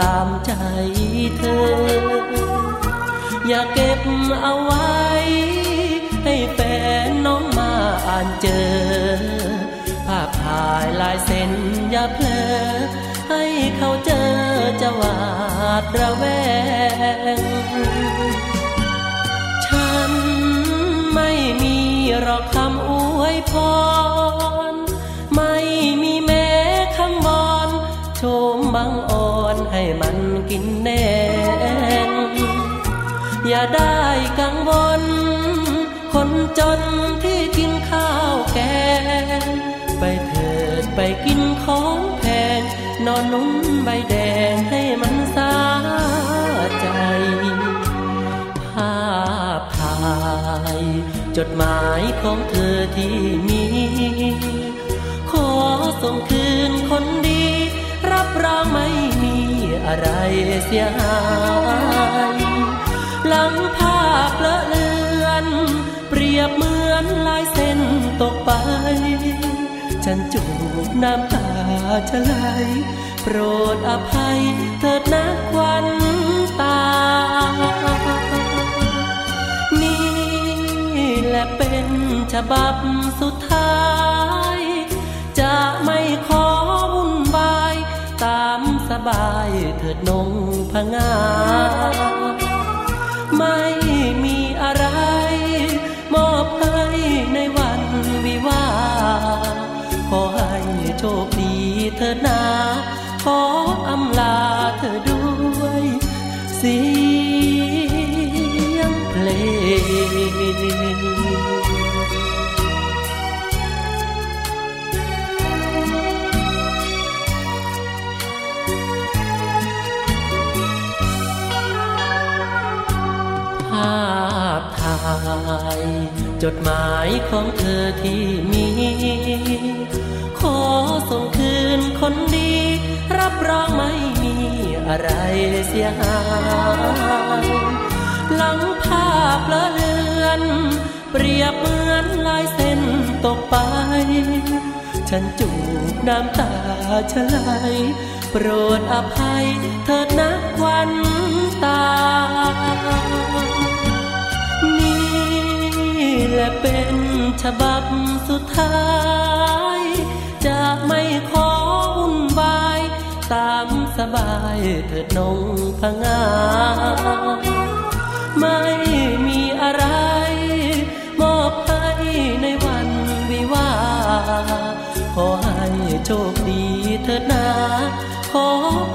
ตามใจเธอ อย่าเก็บเอาไว้ ให้แฟนน้องมาอ่านเจอ ภาพถ่ายลายเซ็นอย่าเพลอ ให้เขาเจอจะหวาดระแวง ฉันไม่มีหรอกคำอวยพร ได้กังวล คนจนที่กินข้าวแกง ไปเถิดไปกินของแพง นอนนุ่นใบแดงให้มันสาใจ ภาพถ่าย จดหมายของเธอที่มี ขอส่งคืนคนดี รับรองไม่มีอะไรเสียหาย ลังภาพเลอะเลือน เปรียบเหมือนลายเส้นตกไป ฉันจูบน้ำตาจะไหลโปรดอภัยเถิดนะควันตา นี่แหละเป็นฉบับสุดท้าย จะไม่ขอวุ่นวาย ตามสบายเถิดนงพงา ไม่มีอะไร มอบให้ในวันวิวาขอให้โชคดีเธอนาขออำลาเธอด้วยเสียงเพลง จดหมายของเธอที่มี ขอส่งคืนคนดี รับรองไม่มีอะไรเสียหายหลังภาพละเลือน เปรียบเหมือนลายเส้นตกไป ฉันจูบน้ำตาชะไหลโปรดอภัยเถิดนะควันตา และเป็นฉบับสุดท้าย จะไม่ขอวุ่นวาย ตามสบายเถิดนงพงาไม่มีอะไร มอบให้ในวันวิวา ขอให้โชคดีเถิดนา ขอ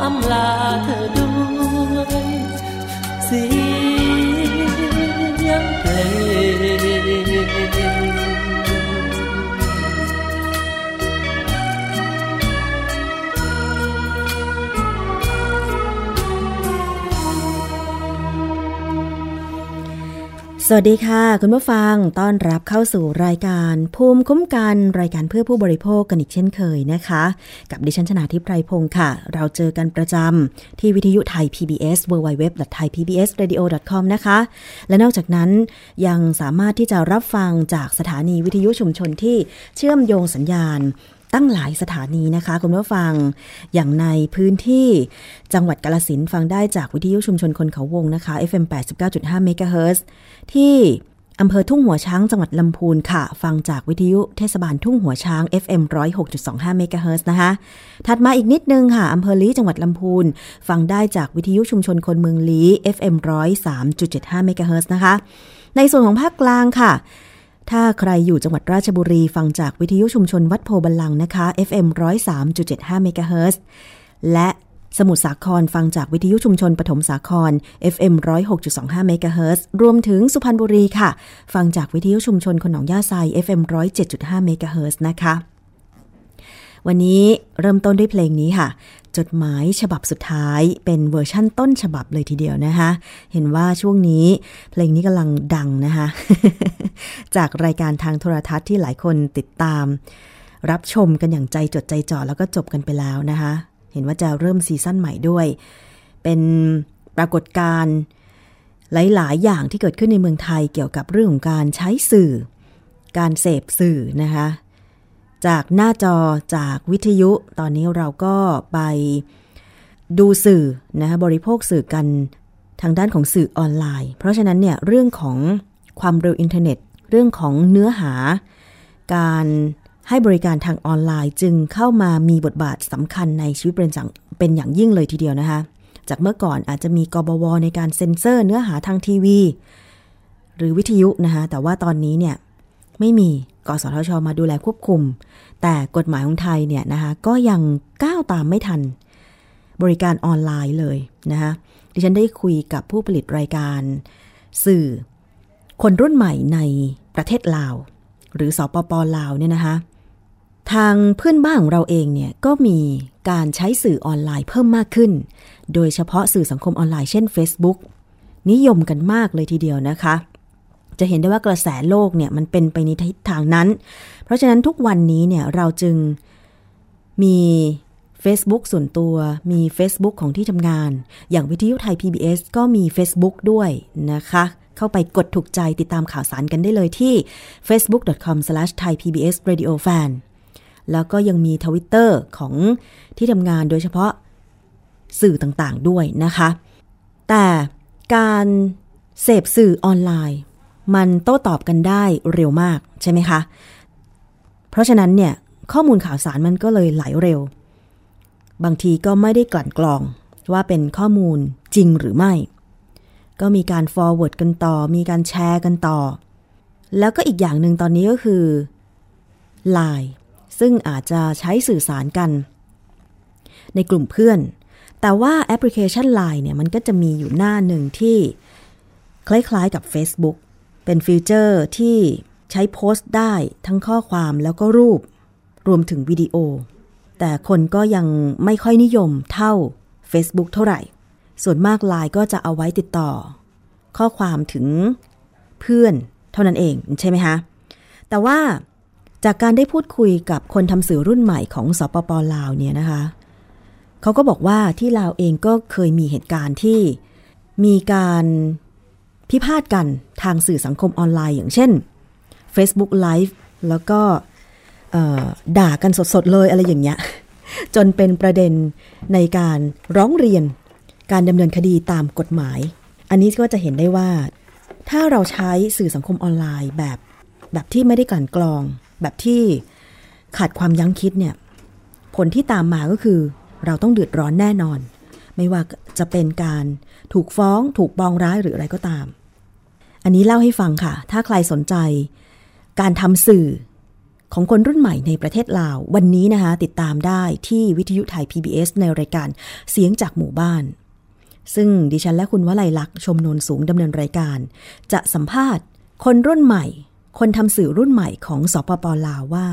อำลาเธอด้วยเสียงเพลง สวัสดีค่ะ คุณผู้ฟังต้อนรับเข้าสู่รายการภูมิคุ้มกันรายการเพื่อผู้บริโภคกันอีกเช่นเคยนะคะ กับดิฉันชนาทิพไพรพงศ์ค่ะ เราเจอกันประจำที่วิทยุไทย PBS www.thaipbsradio.com นะคะ และนอกจากนั้นยังสามารถที่จะรับฟังจากสถานีวิทยุชุมชนที่เชื่อมโยงสัญญาณ ตั้งหลายสถานีนะคะ คุณผู้ฟังอย่างในพื้นที่จังหวัดกาลสินฟังได้จากวิทยุชุมชนคนเขาวงนะคะ FM 89.5 MHz ที่อำเภอทุ่งหัวช้างจังหวัดลำพูนค่ะ ฟังจากวิทยุเทศบาลทุ่งหัวช้าง FM 106.25 MHz นะคะ ถัดมาอีกนิดนึงค่ะอำเภอลีจังหวัดลำพูน ฟังได้จากวิทยุชุมชนคนเมืองลี FM 103.75 MHz นะคะ ในส่วนของภาคกลางค่ะ ถ้าใครอยู่จังหวัดราชบุรีฟังจากวิทยุชุมชนวัดโพบัลลังนะคะ FM 103.75เมกะเฮิรตซ์และสมุทรสาครฟังจากวิทยุชุมชนปฐมสาคร FM 106.25เมกะเฮิรตซ์รวมถึงสุพรรณบุรีค่ะ ฟังจากวิทยุชุมชนคนหนองหญ้าไซ FM 107.5เมกะเฮิรตซ์นะคะ วันนี้เริ่มต้นด้วยเพลงนี้ค่ะ จดหมายฉบับสุดท้าย เป็นเวอร์ชั่นต้นฉบับเลยทีเดียวนะคะ เห็นว่าช่วงนี้เพลงนี้กำลังดังนะคะ จากรายการทางโทรทัศน์ที่หลายคนติดตาม รับชมกันอย่างใจจดใจจ่อแล้วก็จบกันไปแล้วนะคะ เห็นว่าจะเริ่มซีซั่นใหม่ด้วย เป็นปรากฏการณ์หลาย ๆ อย่างที่เกิดขึ้นในเมืองไทยเกี่ยวกับเรื่องของการใช้สื่อ การเสพสื่อนะคะ จากหน้าจอจากวิทยุ ตอนนี้เราก็ไปดูสื่อนะคะบริโภคสื่อกันทางด้านของสื่อออนไลน์ เพราะฉะนั้นเนี่ยเรื่องของความเร็วอินเทอร์เน็ต เรื่องของเนื้อหา การให้บริการทางออนไลน์จึงเข้ามามีบทบาทสำคัญในชีวิตเป็นอย่างเป็นอย่างยิ่งเลยทีเดียวนะคะ จากเมื่อก่อนอาจจะมีกบวในการเซ็นเซอร์เนื้อหาทางทีวี หรือวิทยุนะคะแต่ว่าตอนนี้เนี่ยไม่มี กสทช มาดูแลควบคุม แต่กฎหมายของไทยเนี่ยนะคะก็ยังก้าวตามไม่ทัน บริการออนไลน์เลยนะคะดิฉันได้คุยกับผู้ผลิตรายการ สื่อ คนรุ่นใหม่ในประเทศลาว หรือสอปปลาวเนี่ยนะคะทางเพื่อนบ้านของเราเองเนี่ยก็มีการใช้สื่อออนไลน์เพิ่มมากขึ้น โดยเฉพาะสื่อสังคมออนไลน์เช่น Facebook นิยมกันมากเลยทีเดียวนะคะ จะเห็นได้ว่ากระแสโลกเนี่ยมันเป็นไปในทิศทางนั้น เพราะฉะนั้นทุกวันนี้เนี่ยเราจึงมี Facebook ส่วนตัวมี Facebook ของที่ทำงาน อย่างวิทยุไทย PBS ก็มี Facebook ด้วยนะคะ เข้าไปกดถูกใจติดตามข่าวสารกันได้เลยที่ facebook.com/thaipbsradiofan แล้วก็ยังมีทวิตเตอร์ของที่ทำงานโดยเฉพาะสื่อต่างๆด้วยนะคะ แต่การเสพสื่อออนไลน์ มันโต้ตอบกันได้เร็วมากใช่ไหมคะ เพราะฉะนั้นเนี่ยข้อมูลข่าวสารมันก็เลยไหลเร็ว บางทีก็ไม่ได้กลั่นกรองว่าเป็นข้อมูลจริงหรือไม่ ก็มีการ forward กันต่อ มีการแชร์กันต่อ แล้วก็อีกอย่างหนึ่งตอนนี้ก็คือ Line ซึ่งอาจจะใช้สื่อสารกัน ในกลุ่มเพื่อน แต่ว่าแอปพลิเคชัน Line เนี่ยมันก็จะมีอยู่หน้าหนึ่งที่ คล้ายๆกับ Facebook เป็น feature ที่ใช้โพสต์ได้ทั้งข้อความแล้วก็รูป รวมถึงวิดีโอ แต่คนก็ยังไม่ค่อยนิยมเท่า Facebook เท่าไหร่ ส่วนมากไลน์ก็จะเอาไว้ติดต่อ ข้อความถึงเพื่อนเท่านั้นเองใช่ไหมคะแต่ว่าจากการได้พูดคุยกับคนทำสื่อรุ่นใหม่ของสปปลาวเนี่ยนะคะ เขาก็บอกว่าที่ลาวเองก็เคยมีเหตุการณ์ที่มีการ พิพาทกันทางสื่อสังคมออนไลน์อย่างเช่น Facebook Live แล้วก็ด่ากันสดๆเลยอะไรอย่างเงี้ยจนเป็นประเด็นในการร้องเรียนการดำเนินคดีตามกฎหมาย อันนี้ก็จะเห็นได้ว่า ถ้าเราใช้สื่อสังคมออนไลน์แบบ แบบที่ไม่ได้กลั่นกรอง แบบที่ขาดความยั้งคิดเนี่ย ผลที่ตามมาก็คือเราต้องเดือดร้อนแน่นอน ไม่ว่าจะเป็นการถูกฟ้องถูกปองร้ายหรืออะไรก็ตาม อันนี้เล่าให้ฟังค่ะ ถ้าใครสนใจ การทำสื่อของคนรุ่นใหม่ในประเทศลาว วันนี้นะคะติดตามได้ที่วิทยุไทย PBS ในรายการเสียงจากหมู่บ้าน ซึ่งดิฉันและคุณวลัยลักษ์ชมนนสูงดำเนินรายการ จะสัมภาษณ์ คนรุ่นใหม่ คนทำสื่อรุ่นใหม่ของสปปลาวว่า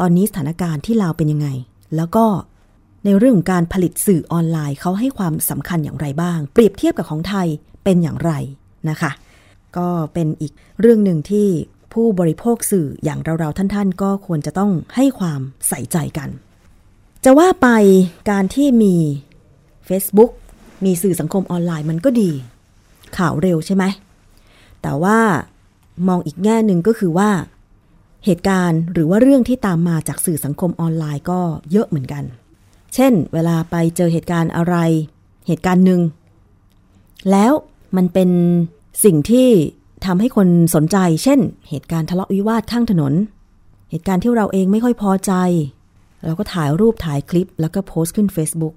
ตอนนี้สถานการณ์ที่ลาวเป็นยังไง แล้วก็ในเรื่องการผลิตสื่อออนไลน์เขาให้ความสำคัญอย่างไรบ้าง เปรียบเทียบกับของไทยเป็นอย่างไรนะคะ ก็เป็นอีกเรื่องหนึ่งที่ผู้บริโภคสื่ออย่างเราๆท่านๆ ก็ควรจะต้องให้ความใส่ใจกัน จะว่าไปการที่มี Facebook มีสื่อสังคมออนไลน์มันก็ดี ข่าวเร็วใช่ไหม แต่ว่ามองอีกแง่หนึ่งก็คือว่า เหตุการณ์หรือว่าเรื่องที่ตามมาจากสื่อสังคมออนไลน์ก็เยอะเหมือนกัน เช่น เวลาไปเจอเหตุการณ์อะไร เหตุการณ์หนึ่งแล้วมันเป็น สิ่งที่ทำให้คนสนใจ เช่น เหตุการณ์ทะเลาะวิวาทข้างถนน เหตุการณ์ที่เราเองไม่ค่อยพอใจ เราก็ถ่ายรูปถ่ายคลิป แล้วก็โพสต์ขึ้น Facebook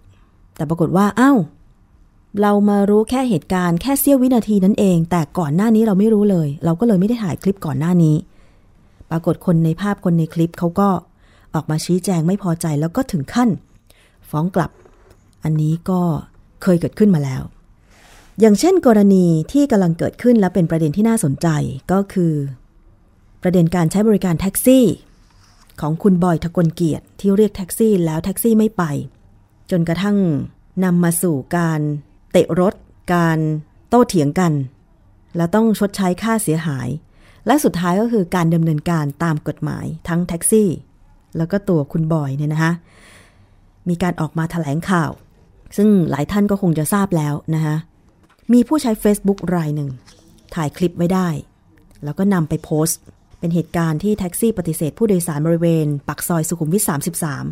แต่ปรากฏว่าอา้าวเรามารู้แค่เหตุการณ์แค่เสี้ยววินาทีนั้นเอง แต่ก่อนหน้านี้เราไม่รู้เลย เราก็เลยไม่ได้ถ่ายคลิปก่อนหน้านี้ ปรากฏคนในภาพคนในคลิปเขาก็ออกมาชี้แจงไม่พอใจแล้วก็ถึงขั้น ฟ้องกลับ อันนี้ก็เคยเกิดขึ้นมาแล้ว อย่างเช่นกรณีที่กำลังเกิดขึ้นและเป็นประเด็นที่น่าสนใจก็คือ ประเด็นการใช้บริการแท็กซี่ ของคุณบอยทะกลเกียรติที่เรียกแท็กซี่แล้วแท็กซี่ไม่ไป จนกระทั่งนำมาสู่การเตะรถ การโต้เถียงกัน แล้วต้องชดใช้ค่าเสียหาย และสุดท้ายก็คือการดำเนินการตามกฎหมายทั้งแท็กซี่ แล้วก็ตัวคุณบอยเนี่ยนะคะมีการออกมาถแถลงข่าว ซึ่งหลายท่านก็คงจะทราบแล้วนะคะ มีผู้ใช้ Facebook รายหนึ่ง ถ่ายคลิปไว้ได้ แล้วก็นำไปโพสต์ เป็นเหตุการณ์ที่แท็กซี่ปฏิเสธผู้โดยสารบริเวณ ปักซอยสุขุมวิท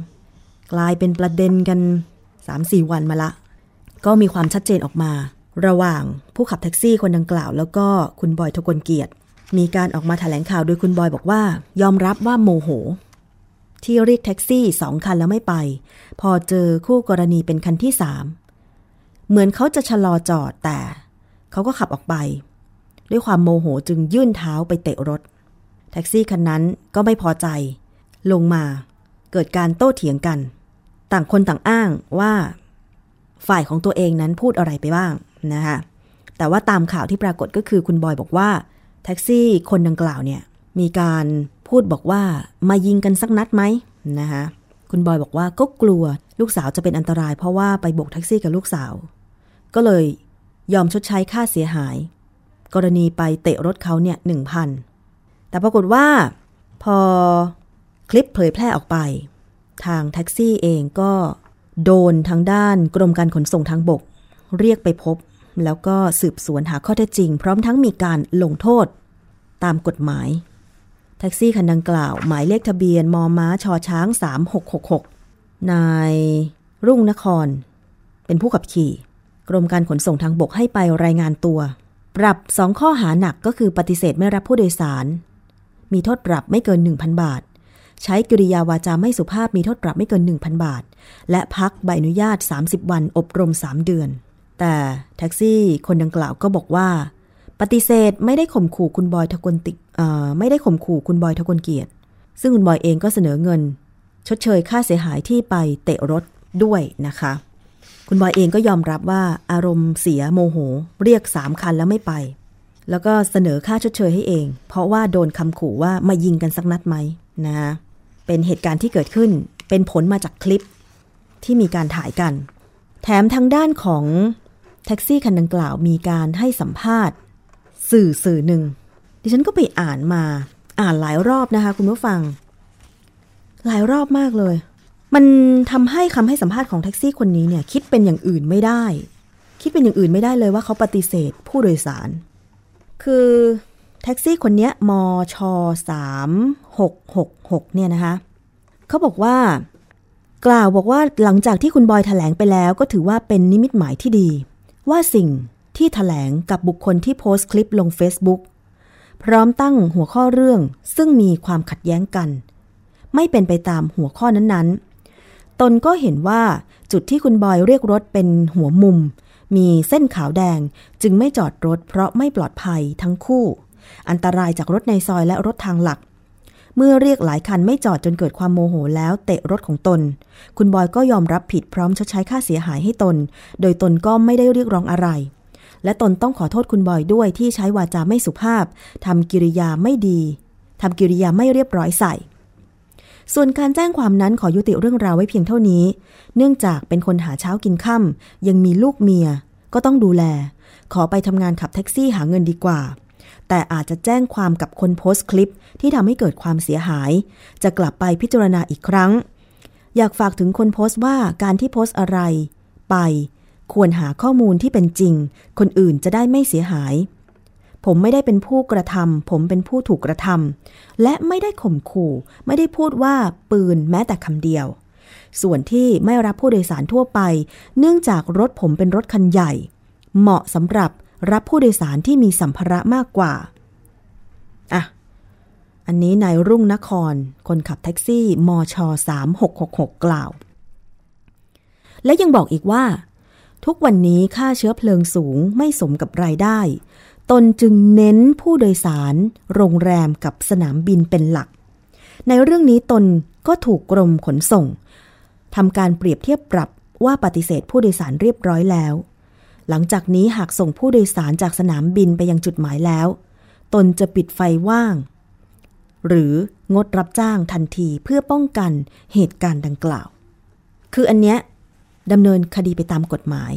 33 กลายเป็นประเด็นกัน 3-4 วันมาละ ก็มีความชัดเจนออกมา ระหว่างผู้ขับแท็กซี่คนดังกล่าว แล้วก็คุณบอยทกลเกียรติ มีการออกมาถแถลงข่าวโดยคุณบอยบอกว่า ยอมรับว่าโมโหที่เรียกแท็กซี่สองคันแล้วไม่ไป พอเจอคู่กรณีเป็นคันที่สาม เหมือนเขาจะชะลอจอดแต่เขาก็ขับออกไป ด้วยความโมโหจึงยื่นเท้าไปเตะรถ แท็กซี่คันนั้นก็ไม่พอใจ ลงมาเกิดการโต้เถียงกัน ต่างคนต่างอ้างว่า ฝ่ายของตัวเองนั้นพูดอะไรไปบ้างนะคะแต่ว่าตามข่าวที่ปรากฏก็คือคุณบอยบอกว่า แท็กซี่คนดังกล่าวเนี่ยมีการพูดบอกว่ามายิงกันสักนัดไหมนะคะคุณบอยบอกว่าก็กลัว ลูกสาวจะเป็นอันตรายเพราะว่าไปโบกแท็กซี่กับลูกสาว ก็เลยยอมชดใช้ค่าเสียหาย กรณีไปเตะรถเขาเนี่ยหนึ่งพันแต่ปรากฏว่าพอคลิปเผยแพร่ออกไป ทางแท็กซี่เองก็โดนทางด้านกรมการขนส่งทางบก เรียกไปพบ แล้วก็สืบสวนหาข้อเท็จจริง พร้อมทั้งมีการลงโทษ ตามกฎหมาย แท็กซี่คันดังกล่าว หมายเลขทะเบียนมอม้าชอช้าง 3666 นายรุ่งนคร เป็นผู้ขับขี่ กรมการขนส่งทางบกให้ไปรายงานตัว ปรับสองข้อหาหนักก็คือปฏิเสธไม่รับผู้โดยสาร มีโทษปรับไม่เกิน 1,000 บาท ใช้กิริยาวาจาไม่สุภาพมีโทษปรับไม่เกิน 1,000 บาท และพักใบอนุญาต 30 วันอบรม 3 เดือน แต่แท็กซี่คนดังกล่าวก็บอกว่า ปฏิเสธไม่ได้ข่มขู่คุณบอยทะกลติไม่ได้ข่มขู่คุณบอยทะกลเกียรติซึ่งคุณบอยเองก็เสนอเงิน ชดเชยค่าเสียหายที่ไปเตะรถด้วยนะคะ คุณบอยเองก็ยอมรับว่าอารมณ์เสียโมโห เรียกสามคันแล้วไม่ไป แล้วก็เสนอค่าชดเชยให้เอง เพราะว่าโดนคำขู่ว่ามายิงกันสักนัดไหมนะเป็นเหตุการณ์ที่เกิดขึ้นเป็นผลมาจากคลิปที่มีการถ่ายกัน แถมทางด้านของแท็กซี่คันดังกล่าวมีการให้สัมภาษณ์ สื่อสื่อหนึ่งดิฉันก็ไปอ่านมาอ่านหลายรอบนะคะ คุณผู้ฟัง หลายรอบมากเลย มันทำให้คำให้สัมภาษณ์ของแท็กซี่คนนี้เนี่ย คิดเป็นอย่างอื่นไม่ได้ คิดเป็นอย่างอื่นไม่ได้เลยว่าเขาปฏิเสธผู้โดยสาร คือแท็กซี่คนนี้มชสามหกหกหกเนี่ยนะคะเขาบอกว่า กล่าวบอกว่าหลังจากที่คุณบอยถแถลงไปแล้ว ก็ถือว่าเป็นนิมิตหมายที่ดี ว่าสิ่งที่ถแถลงกับบุคคลที่โพสต์คลิปลง Facebook พร้อมตั้งหัวข้อเรื่องซึ่งมีความขัดแย้งกัน ไม่เป็นไปตามหัวข้อนั้นๆ ตนก็เห็นว่าจุดที่คุณบอยเรียกรถเป็นหัวมุม มีเส้นขาวแดงจึงไม่จอดรถเพราะไม่ปลอดภัยทั้งคู่ อันตรายจากรถในซอยและรถทางหลัก เมื่อเรียกหลายคันไม่จอดจนเกิดความโมโหแล้วเตะรถของตน คุณบอยก็ยอมรับผิดพร้อมชดใช้ค่าเสียหายให้ตน โดยตนก็ไม่ได้เรียกร้องอะไรและตนต้องขอโทษคุณบอยด้วยที่ใช้วาจาไม่สุภาพ ทำกิริยาไม่ดี ทำกิริยาไม่เรียบร้อยใส่ ส่วนการแจ้งความนั้นขอยุติเรื่องราวไว้เพียงเท่านี้ เนื่องจากเป็นคนหาเช้ากินค่ำยังมีลูกเมีย ก็ต้องดูแล ขอไปทำงานขับแท็กซี่หาเงินดีกว่า แต่อาจจะแจ้งความกับคนโพสต์คลิปที่ทำให้เกิดความเสียหาย จะกลับไปพิจารณาอีกครั้ง อยากฝากถึงคนโพสต์ว่าการที่โพสต์อะไร ไป ควรหาข้อมูลที่เป็นจริง คนอื่นจะได้ไม่เสียหาย ผมไม่ได้เป็นผู้กระทำผมเป็นผู้ถูกกระทำและไม่ได้ข่มขู่ ไม่ได้พูดว่าปืนแม้แต่คำเดียว ส่วนที่ไม่รับผู้โดยสารทั่วไป เนื่องจากรถผมเป็นรถคันใหญ่ เหมาะสำหรับรับผู้โดยสารที่มีสัมภาระมากกว่าอะอันนี้นายรุ่งนคร คนขับแท็กซี่มช3666 กล่าว และยังบอกอีกว่า ทุกวันนี้ค่าเชื้อเพลิงสูงไม่สมกับรายได้ ตนจึงเน้นผู้โดยสาร โรงแรมกับสนามบินเป็นหลัก ในเรื่องนี้ตนก็ถูกกรมขนส่งทำการเปรียบเทียบปรับว่าปฏิเสธผู้โดยสารเรียบร้อยแล้ว หลังจากนี้หากส่งผู้โดยสารจากสนามบินไปยังจุดหมายแล้ว ตนจะปิดไฟว่าง หรืองดรับจ้างทันทีเพื่อป้องกันเหตุการณ์ดังกล่าว คืออันเนี้ยดำเนินคดีไปตามกฎหมาย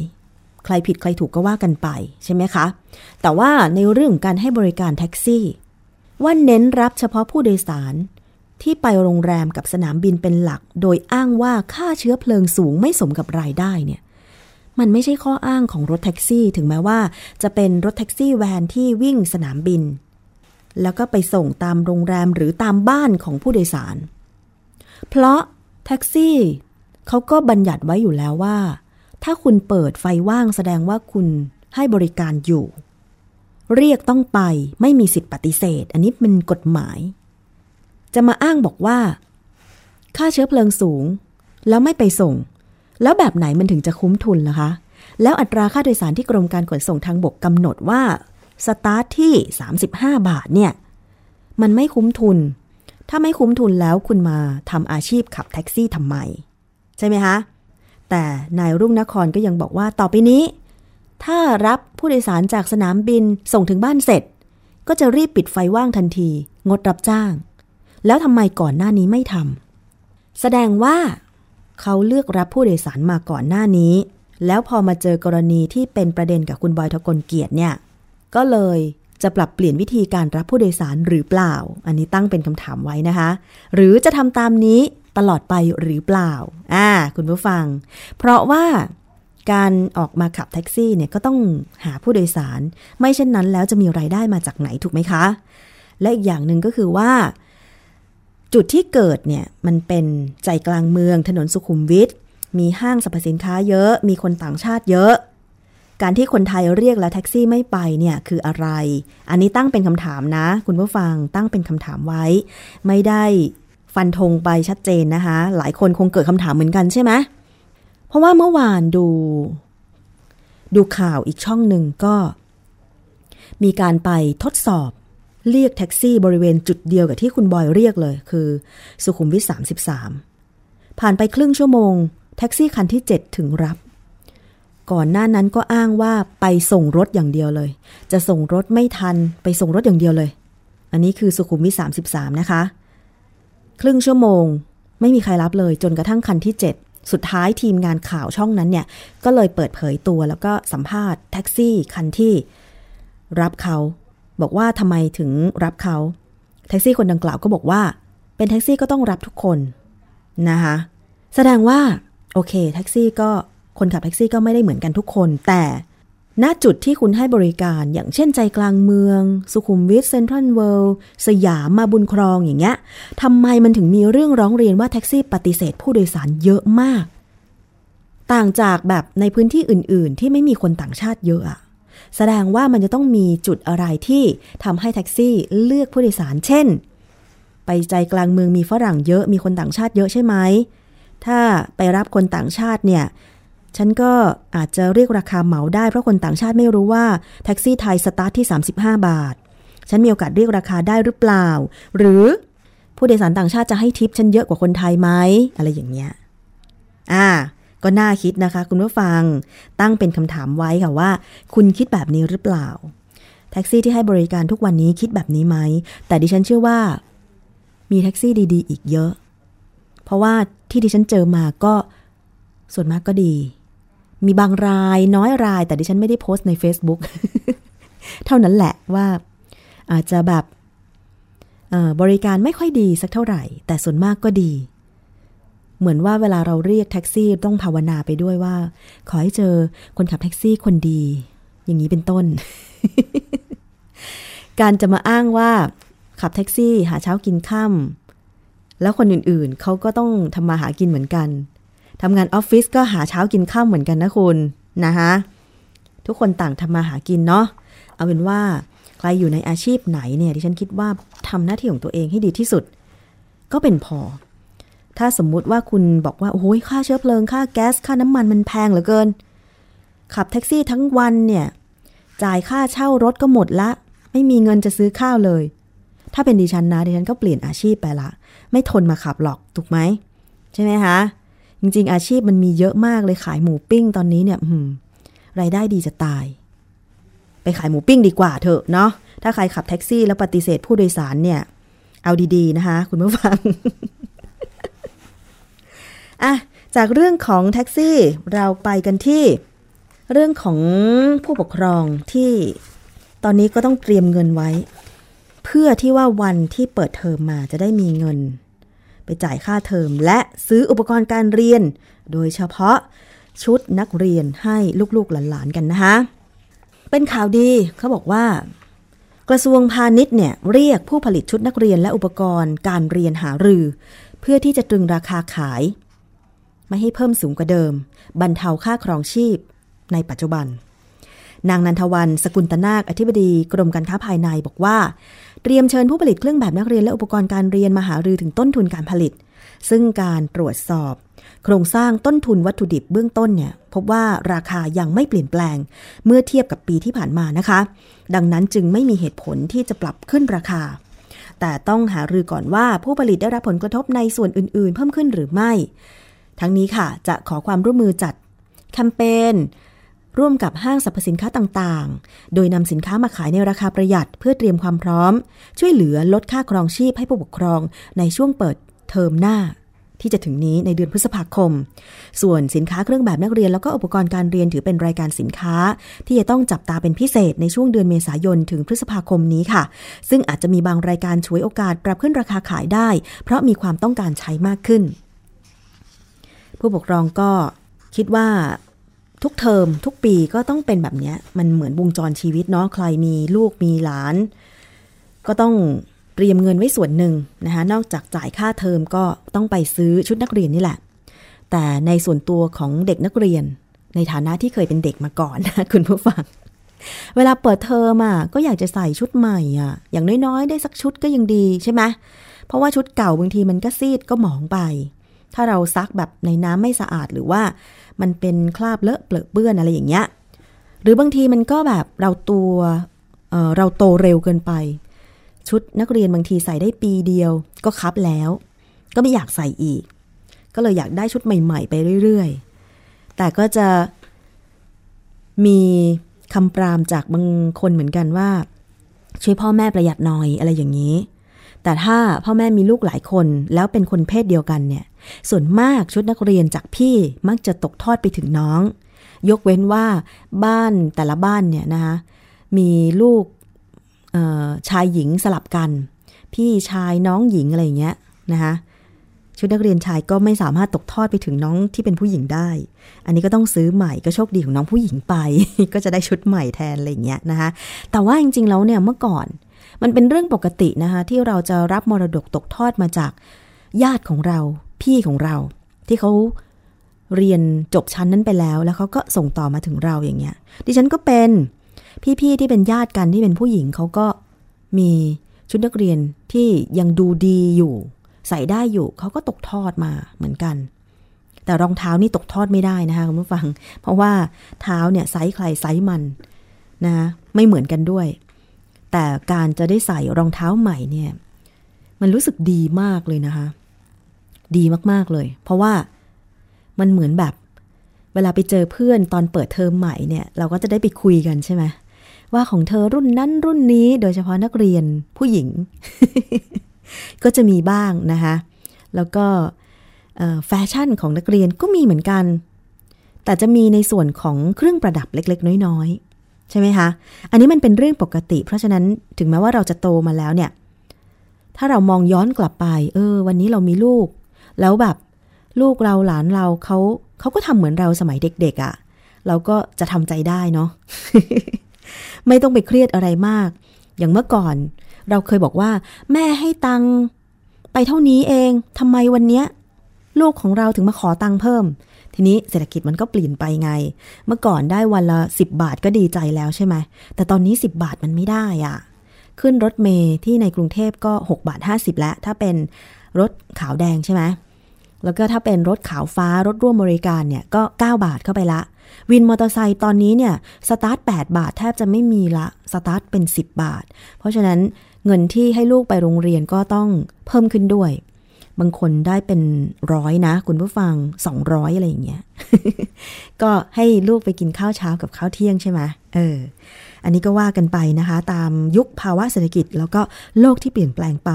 ใครผิดใครถูกก็ว่ากันไปใช่ไหมคะ แต่ว่าในเรื่องการให้บริการแท็กซี่ ว่าเน้นรับเฉพาะผู้โดยสาร ที่ไปโรงแรมกับสนามบินเป็นหลัก โดยอ้างว่าค่าเชื้อเพลิงสูงไม่สมกับรายได้เนี่ยมันไม่ใช่ข้ออ้างของรถแท็กซี่ ถึงแม้ว่าจะเป็นรถแท็กซี่แวนที่วิ่งสนามบิน แล้วก็ไปส่งตามโรงแรมหรือตามบ้านของผู้โดยสาร เพราะแท็กซี่เขาก็บัญญัติไว้อยู่แล้วว่า ถ้าคุณเปิดไฟว่างแสดงว่าคุณให้บริการอยู่ เรียกต้องไปไม่มีสิทธิ์ปฏิเสธ อันนี้เป็นกฎหมาย จะมาอ้างบอกว่า ค่าเชื้อเพลิงสูง แล้วไม่ไปส่ง แล้วแบบไหนมันถึงจะคุ้มทุนล่ะคะ แล้วอัตราค่าโดยสารที่กรมการขนส่งทางบกกำหนดว่าสตาร์ทที่ 35 บาทเนี่ย มันไม่คุ้มทุน ถ้าไม่คุ้มทุนแล้วคุณมาทำอาชีพขับแท็กซี่ทำไม ใช่ไหมคะ แต่นายรุ่งนครก็ยังบอกว่าต่อไปนี้ ถ้ารับผู้โดยสารจากสนามบินส่งถึงบ้านเสร็จ ก็จะรีบปิดไฟว่างทันที งดรับจ้าง แล้วทำไมก่อนหน้านี้ไม่ทำแสดงว่า เขาเลือกรับผู้โดยสารมาก่อนหน้านี้ แล้วพอมาเจอกรณีที่เป็นประเด็นกับคุณบอยทกลเกียรติเนี่ย ก็เลยจะปรับเปลี่ยนวิธีการรับผู้โดยสารหรือเปล่า อันนี้ตั้งเป็นคำถามไว้นะคะ หรือจะทำตามนี้ ตลอดไปหรือเปล่า อ่า คุณผู้ฟัง เพราะว่าการออกมาขับแท็กซี่เนี่ยก็ต้องหาผู้โดยสาร ไม่เช่นนั้นแล้วจะมีไรายได้มาจากไหนถูกไหมคะ และอีกอย่างหนึ่งก็คือว่า จุดที่เกิดเนี่ยมันเป็นใจกลางเมืองถนนสุขุมวิทมีห้างสรรพสินค้าเยอะ มีคนต่างชาติเยอะ การที่คนไทยเรียกแล้วแท็กซี่ไม่ไปเนี่ยคืออะไร อันนี้ตั้งเป็นคำถามนะ คุณผู้ฟังตั้งเป็นคำถามไว้ ไม่ได้ ฟันธงไปชัดเจนนะคะ หลายคนคงเกิดคำถามเหมือนกันใช่ไหมเพราะว่าเมื่อวานดู ดูข่าวอีกช่องหนึ่งก็ มีการไปทดสอบเรียกแท็กซี่บริเวณจุดเดียวกับที่คุณบอยเรียกเลย คือสุขุมวิท33 ผ่านไปครึ่งชั่วโมง แท็กซี่คันที่ 7 ถึงรับ ก่อนหน้านั้นก็อ้างว่าไปส่งรถอย่างเดียวเลย จะส่งรถไม่ทันไปส่งรถอย่างเดียวเลย อันนี้คือสุขุมวิท33 นะคะ ครึ่งชั่วโมง ไม่มีใครรับเลยจนกระทั่งคันที่ 7 สุดท้ายทีมงานข่าวช่องนั้นเนี่ย ก็เลยเปิดเผยตัวแล้วก็สัมภาษณ์แท็กซี่คันที่รับเขา บอกว่าทำไมถึงรับเขาแท็กซี่คนดังกล่าวก็บอกว่า เป็นแท็กซี่ก็ต้องรับทุกคนนะคะแสดงว่า โอเคแท็กซี่ก็คนขับแท็กซี่ก็ไม่ได้เหมือนกันทุกคน แต่ ณจุดที่คุณให้บริการอย่างเช่นใจกลางเมือง สุขุมวิทเซ็นทรัลเวิลด์สยามมาบุญครองอย่างเงี้ยทำไมมันถึงมีเรื่องร้องเรียนว่าแท็กซี่ปฏิเสธผู้โดยสารเยอะมาก ต่างจากแบบในพื้นที่อื่น ๆ ที่ไม่มีคนต่างชาติเยอะอะแสดงว่ามันจะต้องมีจุดอะไรที่ทำให้แท็กซี่เลือกผู้โดยสาร เช่น ไปใจกลางเมืองมีฝรั่งเยอะมีคนต่างชาติเยอะใช่ไหมถ้าไปรับคนต่างชาติเนี่ย ฉันก็อาจจะเรียกราคาเหมาได้ เพราะคนต่างชาติไม่รู้ว่าแท็กซี่ไทยสตาร์ทที่ 35 บาท ฉันมีโอกาสเรียกราคาได้หรือเปล่า หรือผู้โดยสารต่างชาติจะให้ทิปฉันเยอะกว่าคนไทยไหมอะไรอย่างเงี้ย อ่า ก็น่าคิดนะคะ คุณผู้ฟังตั้งเป็นคำถามไว้ค่ะว่า คุณคิดแบบนี้หรือเปล่า แท็กซี่ที่ให้บริการทุกวันนี้คิดแบบนี้ไหม แต่ดิฉันเชื่อว่า มีแท็กซี่ดี ๆ อีกเยอะ เพราะว่าที่ดิฉันเจอมาก็ส่วนมากก็ดี มีบางรายน้อยราย แต่ดิฉันไม่ได้โพสต์ใน Facebook เท่านั้นแหละว่าอาจจะแบบบริการไม่ค่อยดีสักเท่าไหร่ แต่ส่วนมากก็ดี เหมือนว่าเวลาเราเรียกแท็กซี่ต้องภาวนาไปด้วยว่า ขอให้เจอคนขับแท็กซี่คนดี อย่างนี้เป็นต้น การจะมาอ้างว่าขับแท็กซี่หาเช้ากินค่ำแล้วคนอื่นๆ เขาก็ต้องทำมาหากินเหมือนกัน ทำงานออฟฟิศก็หาเช้ากินค่ำเหมือนกันนะคุณนะคะทุกคนต่างทำมาหากินเนาะเอาเป็นว่าใครอยู่ในอาชีพไหนเนี่ยที่ฉันคิดว่าทำหน้าที่ของตัวเองให้ดีที่สุด ก็เป็นพอ ถ้าสมมุติว่าคุณบอกว่า โอ้ยค่าเชื้อเพลิง ค่าแก๊ส ค่าน้ำมันมันแพงเหลือเกิน ขับแท็กซี่ทั้งวันเนี่ย จ่ายค่าเช่ารถก็หมดละ ไม่มีเงินจะซื้อข้าวเลย ถ้าเป็นดิฉันนะดิฉันก็เปลี่ยนอาชีพไปละ ไม่ทนมาขับหรอกถูกไหมใช่ไหมคะ จริง ๆ อาชีพมันมีเยอะมากเลยขายหมูปิ้งตอนนี้เนี่ยรายได้ดีจะตาย ไปขายหมูปิ้งดีกว่าเถอะเนาะถ้าใครขับแท็กซี่แล้วปฏิเสธผู้โดยสารเนี่ย เอาดีๆนะคะ คุณผู้ฟังอะจากเรื่องของแท็กซี่เราไปกันที่ เรื่องของผู้ปกครองที่ตอนนี้ก็ต้องเตรียมเงินไว้ เพื่อที่ว่าวันที่เปิดเทอมมาจะได้มีเงิน ไปจ่ายค่าเทอมและซื้ออุปกรณ์การเรียน โดยเฉพาะชุดนักเรียนให้ลูกๆหลานๆกันนะคะเป็นข่าวดีเขาบอกว่า กระทรวงพาณิชย์เนี่ยเรียกผู้ผลิตชุดนักเรียนและอุปกรณ์การเรียนหารือ เพื่อที่จะตรึงราคาขาย ไม่ให้เพิ่มสูงกว่าเดิม บรรเทาค่าครองชีพในปัจจุบัน นางนันทวัน สกุลตนาคอธิบดีกรมการค้าภายในบอกว่า เตรียมเชิญผู้ผลิตเครื่องแบบนักเรียนและอุปกรณ์การเรียนมาหารือถึงต้นทุนการผลิต ซึ่งการตรวจสอบ โครงสร้างต้นทุนวัตถุดิบเบื้องต้นเนี่ยพบว่าราคายังไม่เปลี่ยนแปลง เมื่อเทียบกับปีที่ผ่านมานะคะ ดังนั้นจึงไม่มีเหตุผลที่จะปรับขึ้นราคา แต่ต้องหารือก่อนว่าผู้ผลิตได้รับผลกระทบในส่วนอื่น ๆ เพิ่มขึ้นหรือไม่ ทั้งนี้ค่ะจะขอความร่วมมือจัดแคมเปญ ร่วมกับห้างสรรพสินค้าต่างๆ โดยนำสินค้ามาขายในราคาประหยัดเพื่อเตรียมความพร้อม ช่วยเหลือลดค่าครองชีพให้ผู้ปกครองในช่วงเปิดเทอมหน้า ที่จะถึงนี้ในเดือนพฤษภาคม ส่วนสินค้าเครื่องแบบนักเรียนแล้วก็อุปกรณ์การเรียนถือเป็นรายการสินค้า ที่จะต้องจับตาเป็นพิเศษในช่วงเดือนเมษายนถึงพฤษภาคมนี้ค่ะ ซึ่งอาจจะมีบางรายการช่วยโอกาสปรับขึ้นราคาขายได้ เพราะมีความต้องการใช้มากขึ้น ผู้ปกครองก็คิดว่า ทุกเทอมทุกปีก็ต้องเป็นแบบนี้มันเหมือนวงจรชีวิตเนาะใครมีลูกมีหลาน ก็ต้องเตรียมเงินไว้ส่วนหนึ่งนะคะนอกจากจ่ายค่าเทอมก็ต้องไปซื้อชุดนักเรียนนี่แหละ แต่ในส่วนตัวของเด็กนักเรียน ในฐานะที่เคยเป็นเด็กมาก่อนนะคุณผู้ฟัง เวลาเปิดเทอมอะก็อยากจะใส่ชุดใหม่อะ อย่างน้อยๆ ได้สักชุดก็ยังดีใช่ไหมเพราะว่าชุดเก่าบางทีมันก็ซีดก็หมองไป ถ้าเราซักแบบในน้ำไม่สะอาดหรือว่า มันเป็นคราบเลอะเปลือะเปื้อนอะไรอย่างเงี้ยหรือบางทีมันก็แบบเราตัวเเราโตเร็วเกินไป ชุดนักเรียนบางทีใส่ได้ปีเดียว ก็คับแล้ว ก็ไม่อยากใส่อีก ก็เลยอยากได้ชุดใหม่ ๆ ไปเรื่อยๆ แต่ก็จะมีคำปรามจากบางคนเหมือนกันว่า ช่วยพ่อแม่ประหยัดหน่อยอะไรอย่างนี้ แต่ถ้าพ่อแม่มีลูกหลายคนแล้วเป็นคนเพศเดียวกันเนี่ย ส่วนมากชุดนักเรียนจากพี่มักจะตกทอดไปถึงน้อง ยกเว้นว่าบ้านแต่ละบ้านเนี่ยนะคะมีลูกชายหญิงสลับกัน พี่ชายน้องหญิงอะไรอย่างเงี้ยนะคะชุดนักเรียนชายก็ไม่สามารถตกทอดไปถึงน้องที่เป็นผู้หญิงได้ อันนี้ก็ต้องซื้อใหม่ก็โชคดีของน้องผู้หญิงไป ก็จะได้ชุดใหม่แทนอะไรอย่างเงี้ยนะคะแต่ว่าจริงๆแล้วเนี่ยเมื่อก่อน มันเป็นเรื่องปกตินะคะที่เราจะรับมรดกตกทอดมาจากญาติของเรา พี่ของเรา ที่เขาเรียนจบชั้นนั้นไปแล้ว แล้วเขาก็ส่งต่อมาถึงเราอย่างเงี้ย ดิฉันก็เป็นพี่ๆที่เป็นญาติกันที่เป็นผู้หญิงเขาก็มีชุดนักเรียนที่ยังดูดีอยู่ ใส่ได้อยู่เขาก็ตกทอดมาเหมือนกัน แต่รองเท้านี่ตกทอดไม่ได้นะคะคุณผู้ฟัง เพราะว่าเท้าเนี่ยไซส์ใครไซส์มันนะไม่เหมือนกันด้วย แต่การจะได้ใส่รองเท้าใหม่เนี่ย มันรู้สึกดีมากเลยนะคะ ดีมากๆเลย เพราะว่ามันเหมือนแบบ เวลาไปเจอเพื่อนตอนเปิดเทอมใหม่เนี่ย เราก็จะได้ไปคุยกันใช่ไหมว่าของเธอรุ่นนั้นรุ่นนี้โดยเฉพาะนักเรียนผู้หญิง ก็จะมีบ้างนะคะ แล้วก็แฟชั่นของนักเรียนก็มีเหมือนกัน แต่จะมีในส่วนของเครื่องประดับเล็ก ๆ น้อยๆ ใช่ไหมคะ อันนี้มันเป็นเรื่องปกติ เพราะฉะนั้นถึงแม้ว่าเราจะโตมาแล้วเนี่ย ถ้าเรามองย้อนกลับไป เออ วันนี้เรามีลูก แล้วแบบลูกเราหลานเราเขาเขาก็ทำเหมือนเราสมัยเด็กๆอะ่ะ เราก็จะทำใจได้เนาะไม่ต้องไปเครียดอะไรมาก อย่างเมื่อก่อน เราเคยบอกว่า แม่ให้ตังไปเท่านี้เองทำไมวันเนี้ยลูกของเราถึงมาขอตังเพิ่ม ทีนี้เศรษฐกิจมันก็เปลี่ยนไปไง เมื่อก่อนได้วันละ 10 บาทก็ดีใจแล้วใช่ไหม แต่ตอนนี้ 10 บาทมันไม่ได้อะ ขึ้นรถเมย์ที่ในกรุงเทพก็ 6 บาท 50 แล้ว ถ้าเป็นรถขาวแดงใช่ไหม แล้วก็ถ้าเป็นรถขาวฟ้ารถร่วมบริการเนี่ยก็ 9 บาทเข้าไปละ วินมอเตอร์ไซค์ตอนนี้เนี่ยสตาร์ท 8 บาทแทบจะไม่มีละสตาร์ทเป็น 10 บาท เพราะฉะนั้นเงินที่ให้ลูกไปโรงเรียนก็ต้องเพิ่มขึ้นด้วย บางคนได้เป็นร้อยนะ คุณผู้ฟัง 200 อะไรอย่างเงี้ย ก็ให้ลูกไปกินข้าวเช้ากับข้าวเที่ยงใช่ไหมเออ อันนี้ก็ว่ากันไปนะคะ ตามยุคภาวะเศรษฐกิจแล้วก็โลกที่เปลี่ยนแปลงไป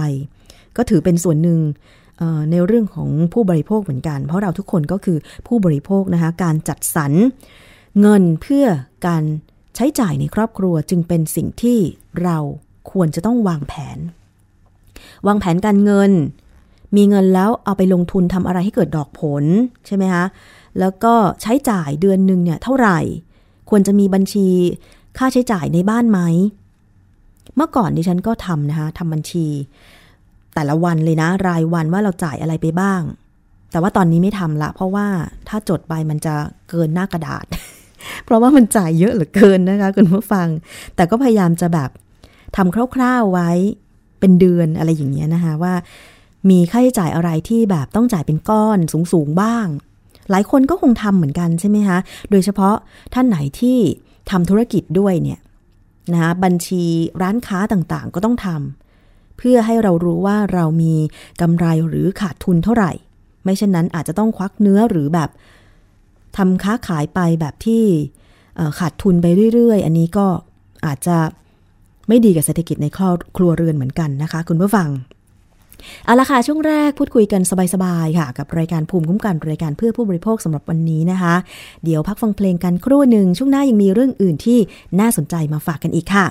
ก็ถือเป็นส่วนหนึ่ง ในเรื่องของผู้บริโภคเหมือนกัน เพราะเราทุกคนก็คือผู้บริโภคนะคะการจัดสรรเงินเพื่อการใช้จ่ายในครอบครัวจึงเป็นสิ่งที่เราควรจะต้องวางแผน วางแผนการเงิน มีเงินแล้วเอาไปลงทุนทำอะไรให้เกิดดอกผลใช่ไหมคะแล้วก็ใช้จ่ายเดือนหนึ่งเนี่ยเท่าไหร่ ควรจะมีบัญชีค่าใช้จ่ายในบ้านไหม เมื่อก่อนดิฉันก็ทำนะคะทำบัญชี แต่ละวันเลยนะ รายวันว่าเราจ่ายอะไรไปบ้าง แต่ว่าตอนนี้ไม่ทำละ เพราะว่าถ้าจดไปมันจะเกินหน้ากระดาษ เพราะว่ามันจ่ายเยอะเหลือเกินนะคะคุณผู้ฟัง แต่ก็พยายามจะแบบทำคร่าวๆไว้เป็นเดือนอะไรอย่างเงี้ยนะคะว่า มีค่าใช้จ่ายอะไรที่แบบต้องจ่ายเป็นก้อนสูงๆบ้าง หลายคนก็คงทำเหมือนกันใช่ไหมคะโดยเฉพาะท่านไหนที่ทำธุรกิจด้วยเนี่ยนะคะบัญชีร้านค้าต่างๆ ก็ต้องทำ เพื่อให้เรารู้ว่าเรามีกำไรหรือขาดทุนเท่าไหร่ ไม่เช่นนั้นอาจจะต้องควักเนื้อหรือแบบทำค้าขายไปแบบที่ขาดทุนไปเรื่อยๆ อันนี้ก็อาจจะไม่ดีกับเศรษฐกิจในครัวเรือนเหมือนกันนะคะ คุณผู้ฟังเอาละค่ะ ช่วงแรกพูดคุยกันสบายๆค่ะ กับรายการภูมิคุ้มกันรายการเพื่อผู้บริโภคสำหรับวันนี้นะคะ เดี๋ยวพักฟังเพลงกันครู่หนึ่งช่วงหน้ายังมีเรื่องอื่นที่น่าสนใจมาฝากกันอีกค่ะ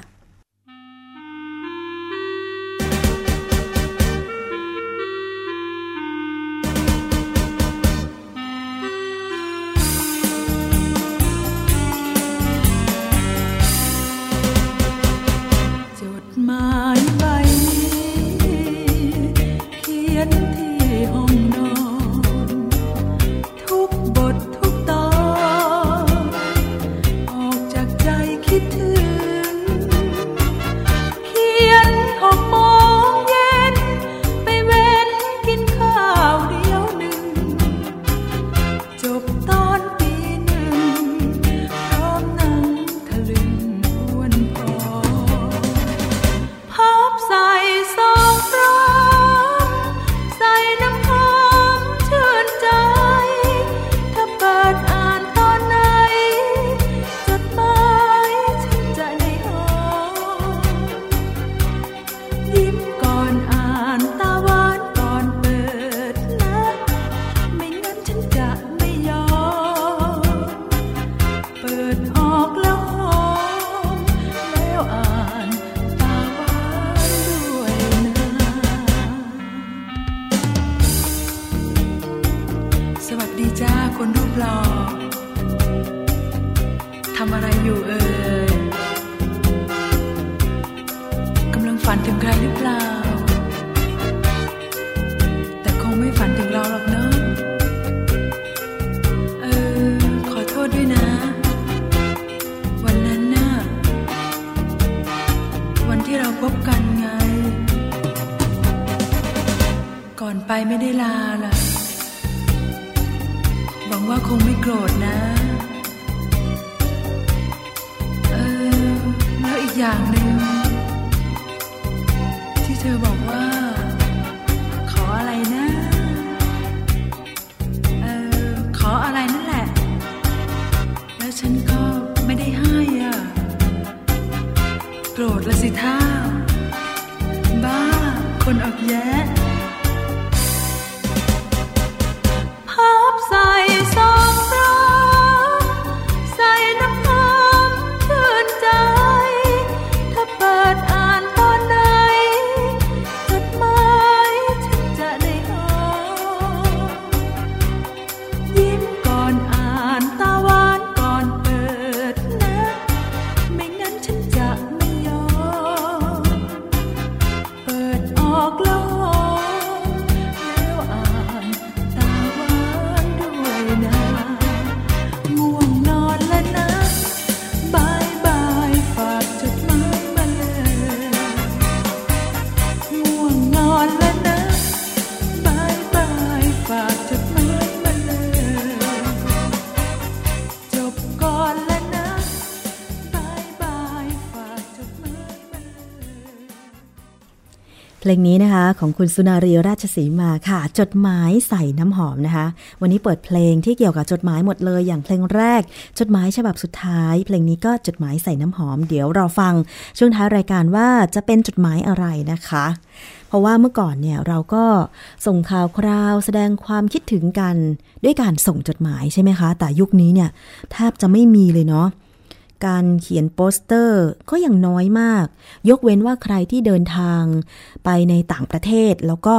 ลงนี้นะคะ ของคุณสุนารีราชสีมาค่ะ จดหมายใส่น้ำหอมนะคะ วันนี้เปิดเพลงที่เกี่ยวกับจดหมายหมดเลย อย่างเพลงแรก จดหมายฉบับสุดท้าย เพลงนี้ก็จดหมายใส่น้ำหอม เดี๋ยวเราฟัง ช่วงท้ายรายการว่าจะเป็นจดหมายอะไรนะคะ เพราะว่าเมื่อก่อนเนี่ยเราก็ส่งข่าวคราวแสดงความคิดถึงกัน ด้วยการส่งจดหมายใช่ไหมคะ แต่ยุคนี้เนี่ยแทบจะไม่มีเลยเนาะ การเขียนโปสเตอร์ก็ยังน้อยมาก ยกเว้นว่าใครที่เดินทางไปในต่างประเทศ แล้วก็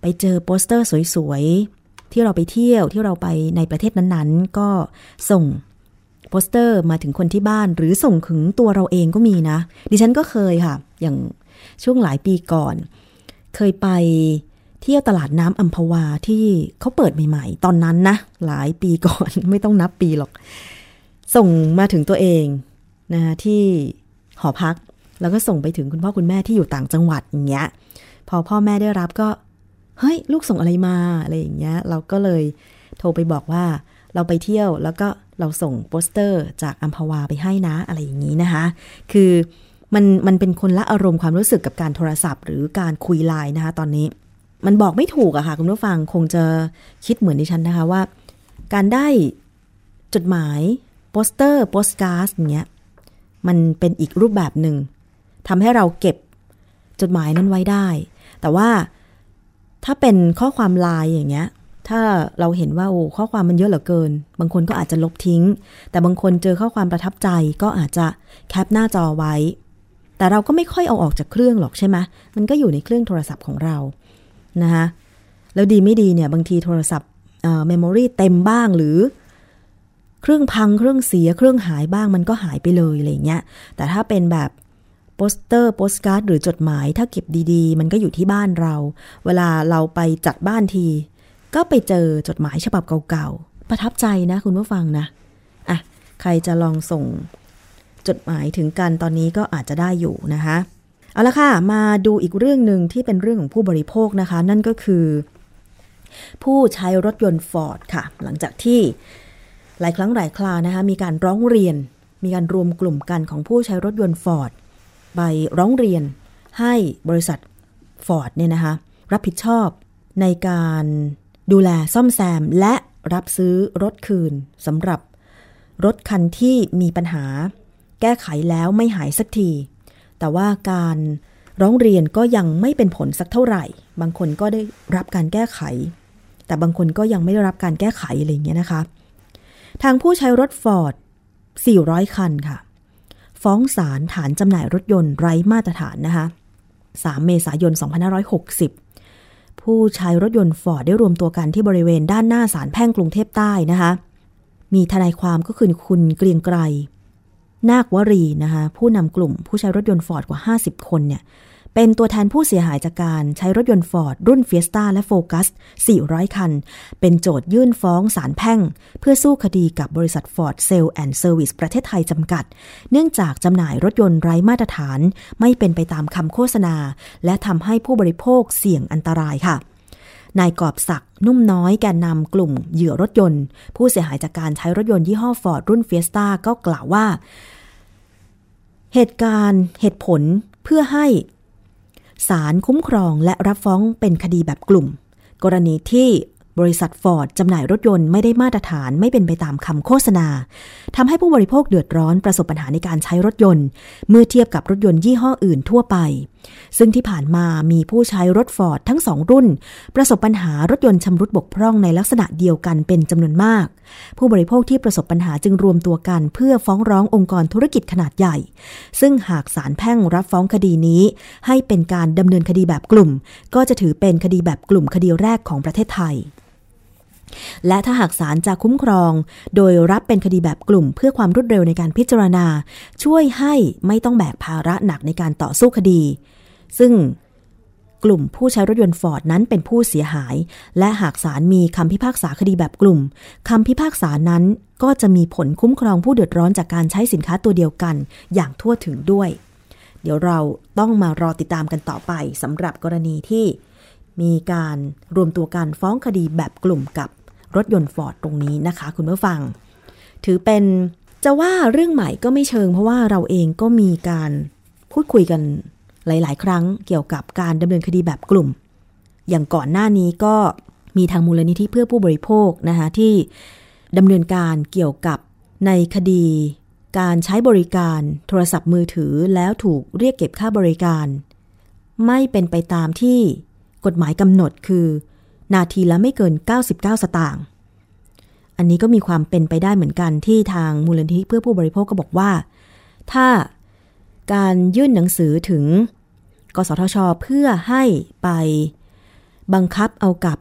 ไปเจอโปสเตอร์สวยๆ ที่เราไปเที่ยวที่เราไปในประเทศนั้นๆ ก็ส่งโปสเตอร์มาถึงคนที่บ้านหรือส่งถึงตัวเราเองก็มีนะ ดิฉันก็เคยค่ะ อย่างช่วงหลายปีก่อน เคยไปเที่ยวตลาดน้ำอัมพวาที่เขาเปิดใหม่ ๆ ตอนนั้นนะ หลายปีก่อนไม่ต้องนับปีหรอก ส่งมาถึงตัวเองนะะที่หอพักแล้วก็ส่งไปถึงคุณพ่อคุณแม่ที่อยู่ต่างจังหวัดอย่างเงี้ยพอพ่อแม่ได้รับก็เฮ้ยลูกส่งอะไรมาอะไรอย่างเงี้ย เราก็เลยโทรไปบอกว่าเราไปเที่ยวแล้วก็เราส่งโปสเตอร์จากอัมพวาไปให้นะอะไรอย่างนี้นะคะ คือมันมันเป็นคนละอารมณ์ความรู้สึกกับการโทรศัพท์ หรือการคุยไลน์นะคะ ตอนนี้ มันบอกไม่ถูกอะค่ะคุณผู้ฟังคงจะคิดเหมือนดิฉันนะคะว่า การได้จดหมาย โปสเตอร์โปสการ์ดอย่างเงี้ยมันเป็นอีกรูปแบบหนึ่งทำให้เราเก็บจดหมายนั้นไว้ได้ แต่ว่าถ้าเป็นข้อความไลน์อย่างเงี้ย ถ้าเราเห็นว่าโอ้ข้อความมันเยอะเหลือเกิน บางคนก็อาจจะลบทิ้ง แต่บางคนเจอข้อความประทับใจก็อาจจะ cap หน้าจอไว้ แต่เราก็ไม่ค่อยเอาออกจากเครื่องหรอกใช่ไหมมันก็อยู่ในเครื่องโทรศัพท์ของเรานะคะแล้วดีไม่ดีเนี่ยบางทีโทรศัพท์ memory เต็มบ้างหรือ เครื่องพังเครื่องเสียเครื่องหายบ้างมันก็หายไปเลยอะไรเงี้ย แต่ถ้าเป็นแบบโปสเตอร์โปสการ์ดหรือจดหมายถ้าเก็บดีๆ มันก็อยู่ที่บ้านเรา เวลาเราไปจัดบ้านที ก็ไปเจอจดหมายฉบับเก่าๆ ประทับใจนะคุณผู้ฟังนะอะใครจะลองส่งจดหมายถึงกันตอนนี้ก็อาจจะได้อยู่นะคะเอาละค่ะ มาดูอีกเรื่องหนึ่งที่เป็นเรื่องของผู้บริโภคนะคะ นั่นก็คือ ผู้ใช้รถยนต์ฟอร์ดค่ะ หลังจากที่ หลายครั้งหลายครานะคะมีการร้องเรียน มีการรวมกลุ่มกันของผู้ใช้รถยนต์ฟอร์ดไปร้องเรียนให้บริษัทฟอร์ดเนี่ยนะคะรับผิดชอบในการดูแลซ่อมแซมและรับซื้อรถคืนสำหรับรถคันที่มีปัญหา แก้ไขแล้วไม่หายสักที แต่ว่าการร้องเรียนก็ยังไม่เป็นผลสักเท่าไหร่ บางคนก็ได้รับการแก้ไข แต่บางคนก็ยังไม่ได้รับการแก้ไขอะไรอย่างเงี้ยนะคะ ทางผู้ใช้รถฟอร์ด 400 คันค่ะ ฟ้องศาลฐานจำหน่ายรถยนต์ไร้มาตรฐานนะคะ 3 เมษายน 2560 ผู้ใช้รถยนต์ฟอร์ดได้รวมตัวกันที่บริเวณด้านหน้าศาลแพ่งกรุงเทพใต้นะคะ มีทนายความก็คือคุณเกรียงไกรนาควรีนะคะ ผู้นำกลุ่มผู้ใช้รถยนต์ฟอร์ดกว่า 50 คนเนี่ย เป็นตัวแทนผู้เสียหายจากการใช้รถยนต์ฟอร์ดรุ่นเฟียสตาและโฟกัส 400 คัน เป็นโจทก์ยื่นฟ้องศาลแพ่ง เพื่อสู้คดีกับบริษัทฟอร์ดเซลส์แอนด์เซอร์วิสประเทศไทยจำกัด เนื่องจากจำหน่ายรถยนต์ไร้มาตรฐาน ไม่เป็นไปตามคำโฆษณา และทำให้ผู้บริโภคเสี่ยงอันตรายค่ะนายกอบศักดิ์นุ่มน้อยแกนนำกลุ่มเหยื่อรถยนต์ ผู้เสียหายจากการใช้รถยนต์ยี่ห้อฟอร์ดรุ่นเฟียสตาก็กล่าวว่า เหตุการณ์เหตุผลเพื่อให้ ศาลคุ้มครองและรับฟ้องเป็นคดีแบบกลุ่ม กรณีที่บริษัทฟอร์ดจำหน่ายรถยนต์ไม่ได้มาตรฐานไม่เป็นไปตามคำโฆษณาทำให้ผู้บริโภคเดือดร้อนประสบปัญหาในการใช้รถยนต์ เมื่อเทียบกับรถยนต์ยี่ห้ออื่นทั่วไป ซึ่งที่ผ่านมามีผู้ใช้รถฟอร์ดทั้งสองรุ่น ประสบปัญหารถยนต์ชำรุดบกพร่องในลักษณะเดียวกันเป็นจำนวนมาก ผู้บริโภคที่ประสบปัญหาจึงรวมตัวกัน เพื่อฟ้องร้ององค์กรธุรกิจขนาดใหญ่ ซึ่งหากศาลแพ่งรับฟ้องคดีนี้ ให้เป็นการดำเนินคดีแบบกลุ่ม ก็จะถือเป็นคดีแบบกลุ่มคดีแรกของประเทศไทยและถ้าหากศาลจะคุ้มครอง โดยรับเป็นคดีแบบกลุ่ม เพื่อความรวดเร็วในการพิจารณา ช่วยให้ไม่ต้องแบกภาระหนักในการต่อสู้คดี ซึ่งกลุ่มผู้ใช้รถยนต์ฟอร์ดนั้นเป็นผู้เสียหาย และหากศาลมีคำพิพากษาคดีแบบกลุ่มคำพิพากษานั้นก็จะมีผลคุ้มครองผู้เดือดร้อนจากการใช้สินค้าตัวเดียวกัน อย่างทั่วถึงด้วย เดี๋ยวเราต้องมารอติดตามกันต่อไปสำหรับกรณีที่ มีการรวมตัวกันฟ้องคดีแบบกลุ่มกับรถยนต์ฟอร์ดตรงนี้นะคะ คุณผู้ฟัง ถือเป็นจะว่าเรื่องใหม่ก็ไม่เชิง เพราะว่าเราเองก็มีการพูดคุยกัน หลาย ๆ ครั้งเกี่ยวกับการดำเนินคดีแบบกลุ่ม อย่างก่อนหน้านี้ก็มีทางมูลนิธิเพื่อผู้บริโภคนะคะที่ดำเนินการเกี่ยวกับในคดี การใช้บริการโทรศัพท์มือถือแล้วถูกเรียกเก็บค่าบริการ ไม่เป็นไปตามที่กฎหมายกำหนดคือ นาทีละไม่เกิน 99 สตางค์อันนี้ก็มีความเป็นไปได้เหมือนกันที่ทางมูลนิธิเพื่อผู้บริโภคก็บอกว่า ถ้า การยื่นหนังสือถึง กสทช เพื่อให้ไปบังคับเอากับ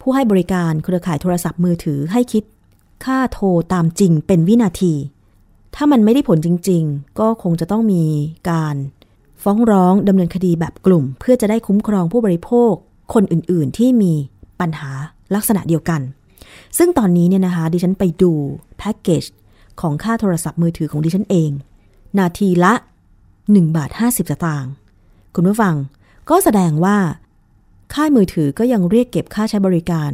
ผู้ให้บริการเครือข่ายโทรศัพท์มือถือให้คิดค่าโทรตามจริงเป็นวินาที ถ้ามันไม่ได้ผลจริง ๆ ก็คงจะต้องมีการฟ้องร้องดำเนินคดีแบบกลุ่ม เพื่อจะได้คุ้มครองผู้บริโภคคนอื่นๆ ที่มีปัญหาลักษณะเดียวกัน ซึ่งตอนนี้เนี่ยนะคะ ดิฉันไปดูแพ็กเกจของค่าโทรศัพท์มือถือของดิฉันเอง นาทีละ 1 บาท 50 สตางค์คุณผู้ฟังก็แสดงว่า ค่ายมือถือก็ยังเรียกเก็บค่าใช้บริการ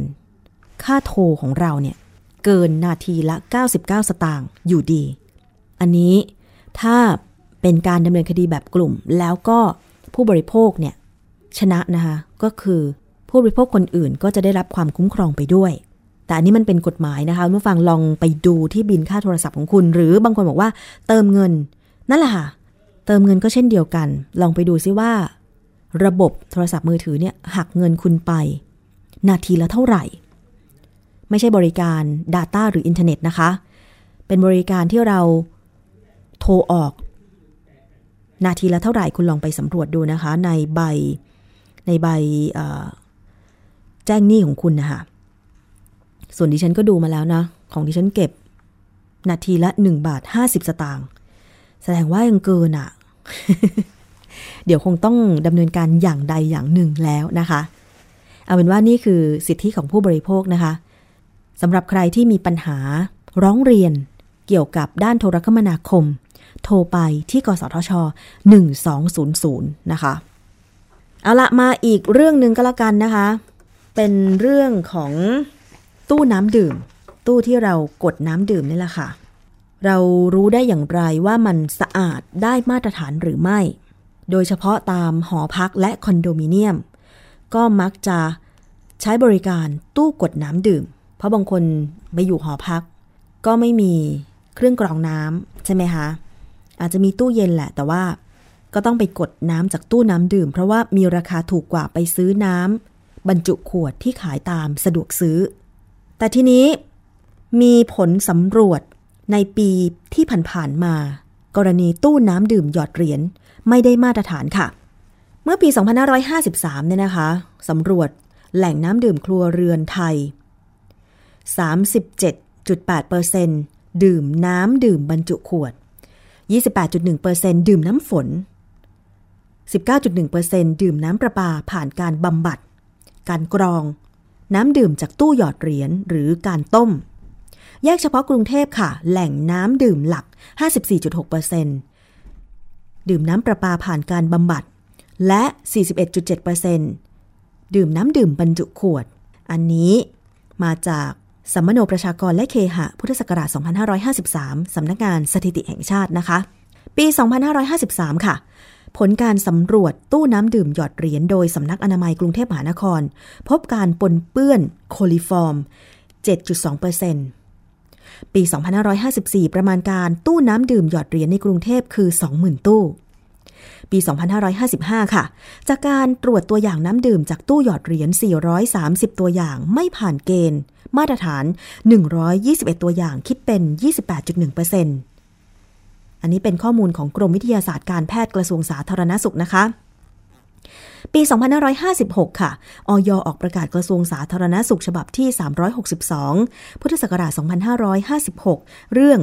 ค่าโทรของเราเนี่ย เกินนาทีละ 99 สตางค์อยู่ดี อันนี้ถ้าเป็นการดำเนินคดีแบบกลุ่ม แล้วก็ผู้บริโภคเนี่ย ชนะนะคะก็คือผู้บริโภคคนอื่นก็จะได้รับความคุ้มครองไปด้วย แต่อันนี้มันเป็นกฎหมายนะคะเมื่อฟังลองไปดูที่บินค่าโทรศัพท์ของคุณ หรือบางคนบอกว่าเติมเงิน นั่นแหละค่ะ เติมเงินก็เช่นเดียวกัน ลองไปดูซิว่า ระบบโทรศัพท์มือถือเนี่ยหักเงินคุณไป นาทีละเท่าไหร่ ไม่ใช่บริการ Data หรืออินเทอร์เน็ตนะคะ เป็นบริการที่เราโทรออก นาทีละเท่าไหร่คุณลองไปสำรวจดูนะคะ ในใบในใบแจ้งหนี้ของคุณนะคะส่วนดิฉันก็ดูมาแล้วนะ ของดิฉันเก็บ นาทีละ 1 บาท 50 สตางค์ แสดงว่ายังเกินอะ่ะ เดี๋ยวคงต้องดำเนินการอย่างใดอย่างหนึ่งแล้วนะคะ เอาเป็นว่านี่คือสิทธิของผู้บริโภคนะคะสำหรับใครที่มีปัญหาร้องเรียนเกี่ยวกับด้านโทรคมนาคม โทรไปที่กสทช 1200 นะคะ เอาละมาอีกเรื่องหนึ่งก็แล้วกันนะคะ เป็นเรื่องของตู้น้ำดื่ม ตู้ที่เรากดน้ำดื่มนี่แหละค่ะ เรารู้ได้อย่างไรว่ามันสะอาดได้มาตรฐานหรือไม่ โดยเฉพาะตามหอพักและคอนโดมิเนียม ก็มักจะใช้บริการตู้กดน้ำดื่ม เพราะบางคนไปอยู่หอพัก ก็ไม่มีเครื่องกรองน้ำใช่ไหมคะ อาจจะมีตู้เย็นแหละ แต่ว่าก็ต้องไปกดน้ำจากตู้น้ำดื่ม เพราะว่ามีราคาถูกกว่าไปซื้อน้ำบรรจุขวดที่ขายตามสะดวกซื้อ แต่ทีนี้มีผลสำรวจ ในปีที่ผ่านๆมา กรณีตู้น้ำดื่มหยอดเหรียญไม่ได้มาตรฐานค่ะ เมื่อปี 2553 เนี่ยนะคะสำรวจแหล่งน้ำดื่มครัวเรือนไทย 37.8%ดื่มน้ำดื่มบรรจุขวด 28.1%ดื่มน้ำฝน 19.1%ดื่มน้ำประปาผ่านการบำบัด การกรอง น้ำดื่มจากตู้หยอดเหรียญหรือการต้ม แยกเฉพาะกรุงเทพค่ะ แหล่งน้ำดื่มหลัก 54.6%ดื่มน้ำประปาผ่านการบำบัด และ 41.7%ดื่มน้ำดื่มบรรจุขวด อันนี้มาจากสัมมโนประชากรและเคหะ พุทธศักราช 2553 สำนักงานสถิติแห่งชาตินะคะ ปี 2553 ค่ะ ผลการสำรวจตู้น้ำดื่มหยอดเหรียญโดยสำนักอนามัยกรุงเทพมหานคร พบการปนเปื้อนโคลิฟอร์ม 7.2% ปี 2554 ประมาณการตู้น้ำดื่มหยอดเหรียญในกรุงเทพคือ 20,000 ตู้ ปี 2555 ค่ะ จากการตรวจตัวอย่างน้ำดื่มจากตู้หยอดเหรียญ 430 ตัวอย่างไม่ผ่านเกณฑ์ มาตรฐาน 121 ตัวอย่างคิดเป็น 28.1%อันนี้เป็นข้อมูลของกรมวิทยาศาสตร์การแพทย์กระทรวงสาธารณสุขนะคะ ปี 2556 ค่ะออยออกประกาศกระทรวงสาธารณสุขฉบับที่ 362 พุทธศักราช 2556 เรื่อง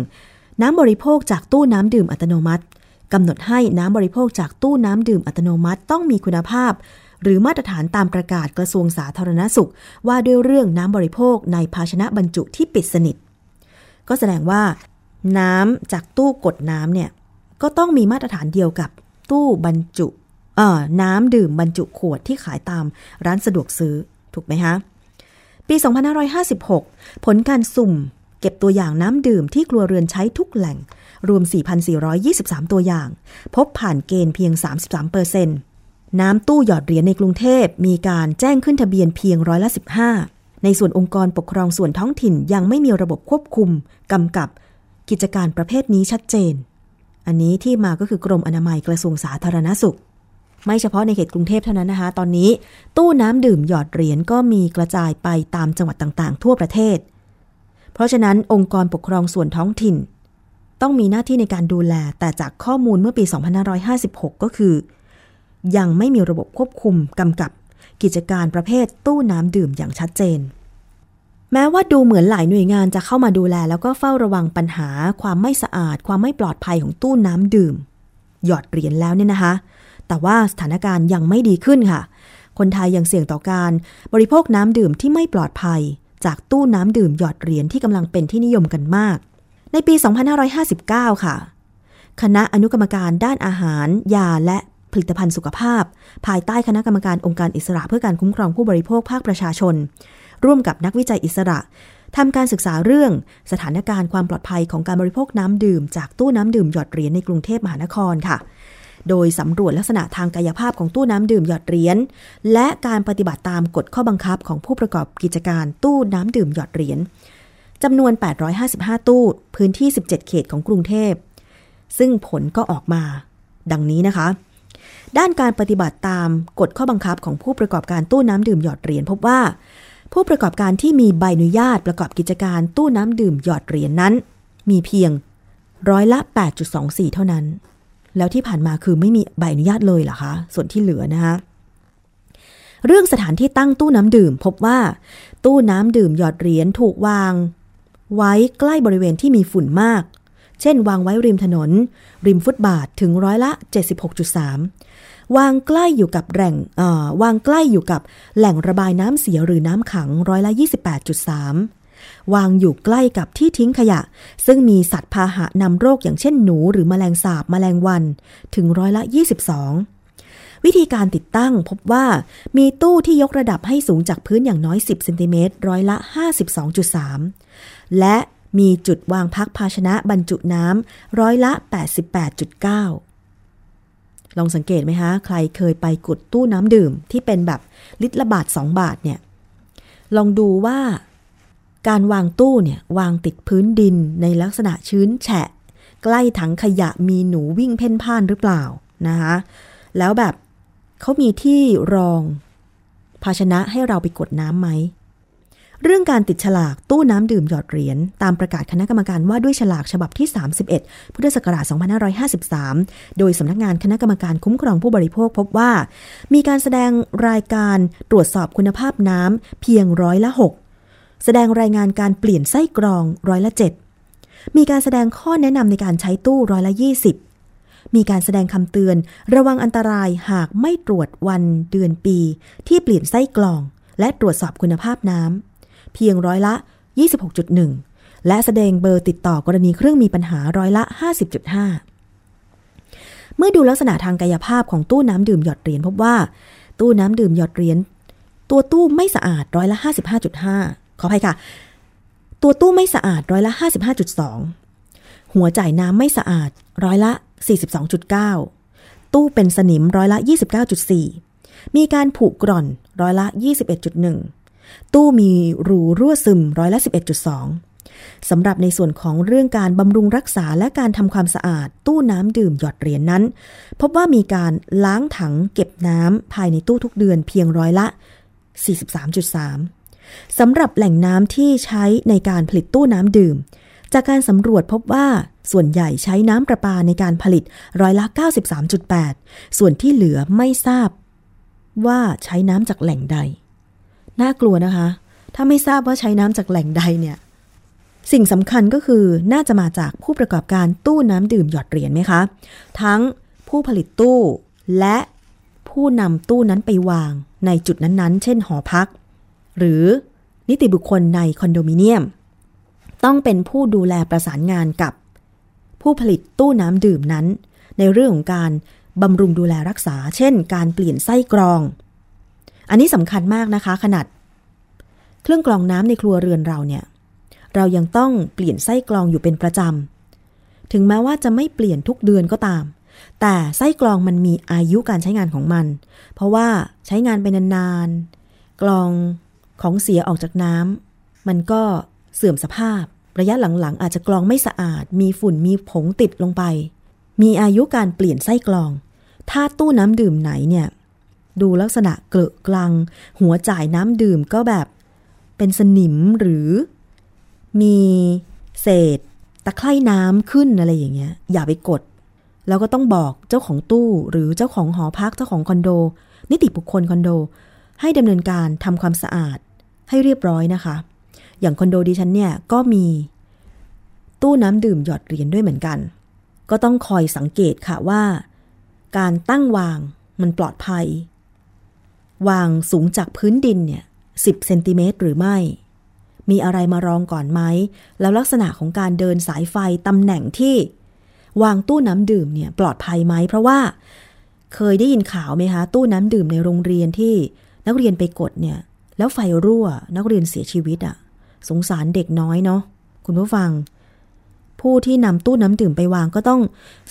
น้ำบริโภคจากตู้น้ำดื่มอัตโนมัติกำหนดให้น้ำบริโภคจากตู้น้ำดื่มอัตโนมัติต้องมีคุณภาพ หรือมาตรฐานตามประกาศกระทรวงสาธารณสุข ว่าด้วยเรื่องน้ำบริโภคในภาชนะบรรจุที่ปิดสนิท ก็แสดงว่า น้ำจากตู้กดน้ำเนี่ยก็ต้องมีมาตรฐานเดียวกับตู้บรรจุ น้ำดื่มบรรจุขวดที่ขายตามร้านสะดวกซื้อถูกไหมคะปี 2556 ผลการสุ่มเก็บตัวอย่างน้ำดื่มที่ครัวเรือนใช้ทุกแหล่ง รวม 4,423 ตัวอย่าง พบผ่านเกณฑ์เพียง 33เปอร์เซ็นต์น้ำตู้หยอดเหรียญในกรุงเทพมีการแจ้งขึ้นทะเบียนเพียงร้อยละ15 ในส่วนองค์กรปกครองส่วนท้องถิ่นยังไม่มีระบบควบคุมกำกับกิจการประเภทนี้ชัดเจน อันนี้ที่มาก็คือกรมอนามัยกระทรวงสาธารณสุข ไม่เฉพาะในเขตกรุงเทพเท่านั้นนะคะ ตอนนี้ตู้น้ำดื่มหยอดเหรียญก็มีกระจายไปตามจังหวัดต่างๆ ทั่วประเทศ เพราะฉะนั้นองค์กรปกครองส่วนท้องถิ่น ต้องมีหน้าที่ในการดูแล แต่จากข้อมูลเมื่อปี 2556 ก็คือ ยังไม่มีระบบควบคุมกำกับกิจการประเภทตู้น้ำดื่มอย่างชัดเจน แม้ว่าดูเหมือนหลายหน่วยงานจะเข้ามาดูแล แล้วก็เฝ้าระวังปัญหา ความไม่สะอาด ความไม่ปลอดภัยของตู้น้ำดื่ม หยอดเหรียญแล้วเนี่ยนะคะ แต่ว่าสถานการณ์ยังไม่ดีขึ้นค่ะ คนไทยยังเสี่ยงต่อการบริโภคน้ำดื่มที่ไม่ปลอดภัย จากตู้น้ำดื่มหยอดเหรียญที่กำลังเป็นที่นิยมกันมาก ในปี 2559 ค่ะ คณะอนุกรรมการด้านอาหาร ยาและผลิตภัณฑ์สุขภาพ ภายใต้คณะกรรมการองค์การอิสระเพื่อการคุ้มครองผู้บริโภคภาคประชาชน ร่วมกับนักวิจัยอิสระทำการศึกษาเรื่องสถานการณ์ความปลอดภัยของการบริโภคน้ำดื่ม จากตู้น้ำดื่มหยอดเหรียญในกรุงเทพมหานครค่ะ โดยสำรวจลักษณะทางกายภาพของตู้น้ำดื่มหยอดเหรียญและการปฏิบัติตามกฎข้อบังคับของผู้ประกอบกิจการตู้น้ำดื่มหยอดเหรียญจำนวน 855 ตู้พื้นที่ 17 เขตของกรุงเทพ ซึ่งผลก็ออกมา ดังนี้นะคะ ด้านการปฏิบัติตามกฎข้อบังคับของผู้ประกอบการตู้น้ำดื่มหยอดเหรียญพบว่า ผู้ประกอบการที่มีใบอนุญาตประกอบกิจการตู้น้ำดื่มหยอดเหรียญนั้น มีเพียงร้อยละ 8.24 เท่านั้น แล้วที่ผ่านมาคือไม่มีใบอนุญาตเลยเหรอคะ ส่วนที่เหลือนะคะเรื่องสถานที่ตั้งตู้น้ำดื่ม พบว่าตู้น้ำดื่มหยอดเหรียญถูกวาง ไว้ใกล้บริเวณที่มีฝุ่นมาก เช่น วางไว้ริมถนน ริมฟุตบาทถึงร้อยละ 76.3 วางใกล้อยู่กับแหล่งวางใกล้อยู่กับแหล่งระบายน้ำเสียหรือน้ำขังร้อยละ 28.3 วางอยู่ใกล้กับที่ทิ้งขยะ ซึ่งมีสัตว์พาหะนำโรคอย่างเช่นหนูหรือมแมลงสาบมแมลงวัน ถึงร้อยละ 22 วิธีการติดตั้งพบว่ามีตู้ที่ยกระดับให้สูงจากพื้นอย่างน้อย 10เซนติเมตรร้อยละ 52.3 และมีจุดวางพักภาชนะบรรจุน้ำร้อยละ 88.9ลองสังเกตไหมคะใครเคยไปกดตู้น้ำดื่มที่เป็นแบบลิตรละบาท 2 บาทเนี่ย ลองดูว่า การวางตู้เนี่ยวางติดพื้นดินในลักษณะชื้นแฉะ ใกล้ถังขยะมีหนูวิ่งเพ่นพ่านหรือเปล่านะคะแล้วแบบเขามีที่รองภาชนะให้เราไปกดน้ำไหม เรื่องการติดฉลากตู้น้ำดื่มหยอดเหรียญตามประกาศคณะกรรมการว่าด้วยฉลากฉบับที่ 31 พุทธศักราช 2553 โดยสำนักงานคณะกรรมการคุ้มครองผู้บริโภคพบว่า มีการแสดงรายการตรวจสอบคุณภาพน้ำเพียงร้อยละ 6 แสดงรายงานการเปลี่ยนไส้กรองร้อยละ 7 มีการแสดงข้อแนะนำในการใช้ตู้ร้อยละ 20 มีการแสดงคำเตือน ระวังอันตรายหากไม่ตรวจวันเดือนปี ที่เปลี่ยนไส้กรอง และตรวจสอบคุณภาพน้ำเพียงร้อยละ 26.1 และแสดงเบอร์ติดต่อกรณีเครื่องมีปัญหาร้อยละ 50.5 เมื่อดูลักษณะทางกายภาพของตู้น้ำดื่มหยอดเหรียญพบว่า ตู้น้ำดื่มหยอดเหรียญตัวตู้ไม่สะอาดร้อยละ 55.5 ขออภัยค่ะ ตัวตู้ไม่สะอาดร้อยละ 55.2 หัวจ่ายน้ำไม่สะอาดร้อยละ 42.9 ตู้เป็นสนิมร้อยละ 29.4 มีการผุกร่อนร้อยละ 21.1 ตู้มีรูรั่วซึมร้อยละ 11.2 สำหรับในส่วนของเรื่องการบำรุงรักษาและการทำความสะอาดตู้น้ำดื่มหยอดเหรียญนนั้น พบว่ามีการล้างถังเก็บน้ำภายในตู้ทุกเดือนเพียงร้อยละ 43.3 สำหรับแหล่งน้ำที่ใช้ในการผลิตตู้น้ำดื่ม จากการสำรวจพบว่าส่วนใหญ่ใช้น้ำประปาในการผลิตร้อยละ 93.8 ส่วนที่เหลือไม่ทราบว่าใช้น้ำจากแหล่งใด น่ากลัวนะคะ ถ้าไม่ทราบว่าใช้น้ำจากแหล่งใดเนี่ย สิ่งสำคัญก็คือน่าจะมาจากผู้ประกอบการตู้น้ำดื่มหยอดเหรียญไหมคะ ทั้งผู้ผลิตตู้และผู้นำตู้นั้นไปวางในจุดนั้นๆ เช่นหอพัก หรือนิติบุคคลในคอนโดมิเนียม ต้องเป็นผู้ดูแลประสานงานกับ ผู้ผลิตตู้น้ำดื่มนั้น ในเรื่องของการบำรุงดูแลรักษา เช่น การเปลี่ยนไส้กรอง อันนี้สำคัญมากนะคะ ขนาด เครื่องกรองน้ำในครัวเรือนเราเนี่ย เรายังต้องเปลี่ยนไส้กรองอยู่เป็นประจำ ถึงแม้ว่าจะไม่เปลี่ยนทุกเดือนก็ตาม แต่ไส้กรองมันมีอายุการใช้งานของมัน เพราะว่าใช้งานไปนานๆ กรอง ของเสียออกจากน้ำมันก็เสื่อมสภาพ ระยะหลังๆ อาจจะกรองไม่สะอาด มีฝุ่นมีผงติดลงไป มีอายุการเปลี่ยนไส้กรอง ถ้าตู้น้ำดื่มไหนเนี่ย ดูลักษณะเกลอะกลัง หัวจ่ายน้ำดื่มก็แบบเป็นสนิมหรือ มีเศษตะไคร่น้ำขึ้นอะไรอย่างเงี้ย อย่าไปกด แล้วก็ต้องบอกเจ้าของตู้หรือเจ้าของหอพักเจ้าของคอนโด นิติบุคคลคอนโด ให้ดำเนินการทำความสะอาด ให้เรียบร้อยนะคะ อย่างคอนโดดิฉันเนี่ยก็มีตู้น้ำดื่มหยอดเหรียญด้วยเหมือนกัน ก็ต้องคอยสังเกตค่ะว่า การตั้งวางมันปลอดภัย วางสูงจากพื้นดินเนี่ย10เซนติเมตรหรือไม่ มีอะไรมารองก่อนไหม แล้วลักษณะของการเดินสายไฟตำแหน่งที่ วางตู้น้ำดื่มเนี่ยปลอดภัยไหม เพราะว่า เคยได้ยินข่าวไหมคะ ตู้น้ำดื่มในโรงเรียนที่นักเรียนไปกดเนี่ย แล้วไฟรั่วนักเรียนเสียชีวิตอะ่ะ สงสารเด็กน้อยเนาะคุณผู้ฟัง ผู้ที่นำตู้น้ำดื่มไปวางก็ต้อง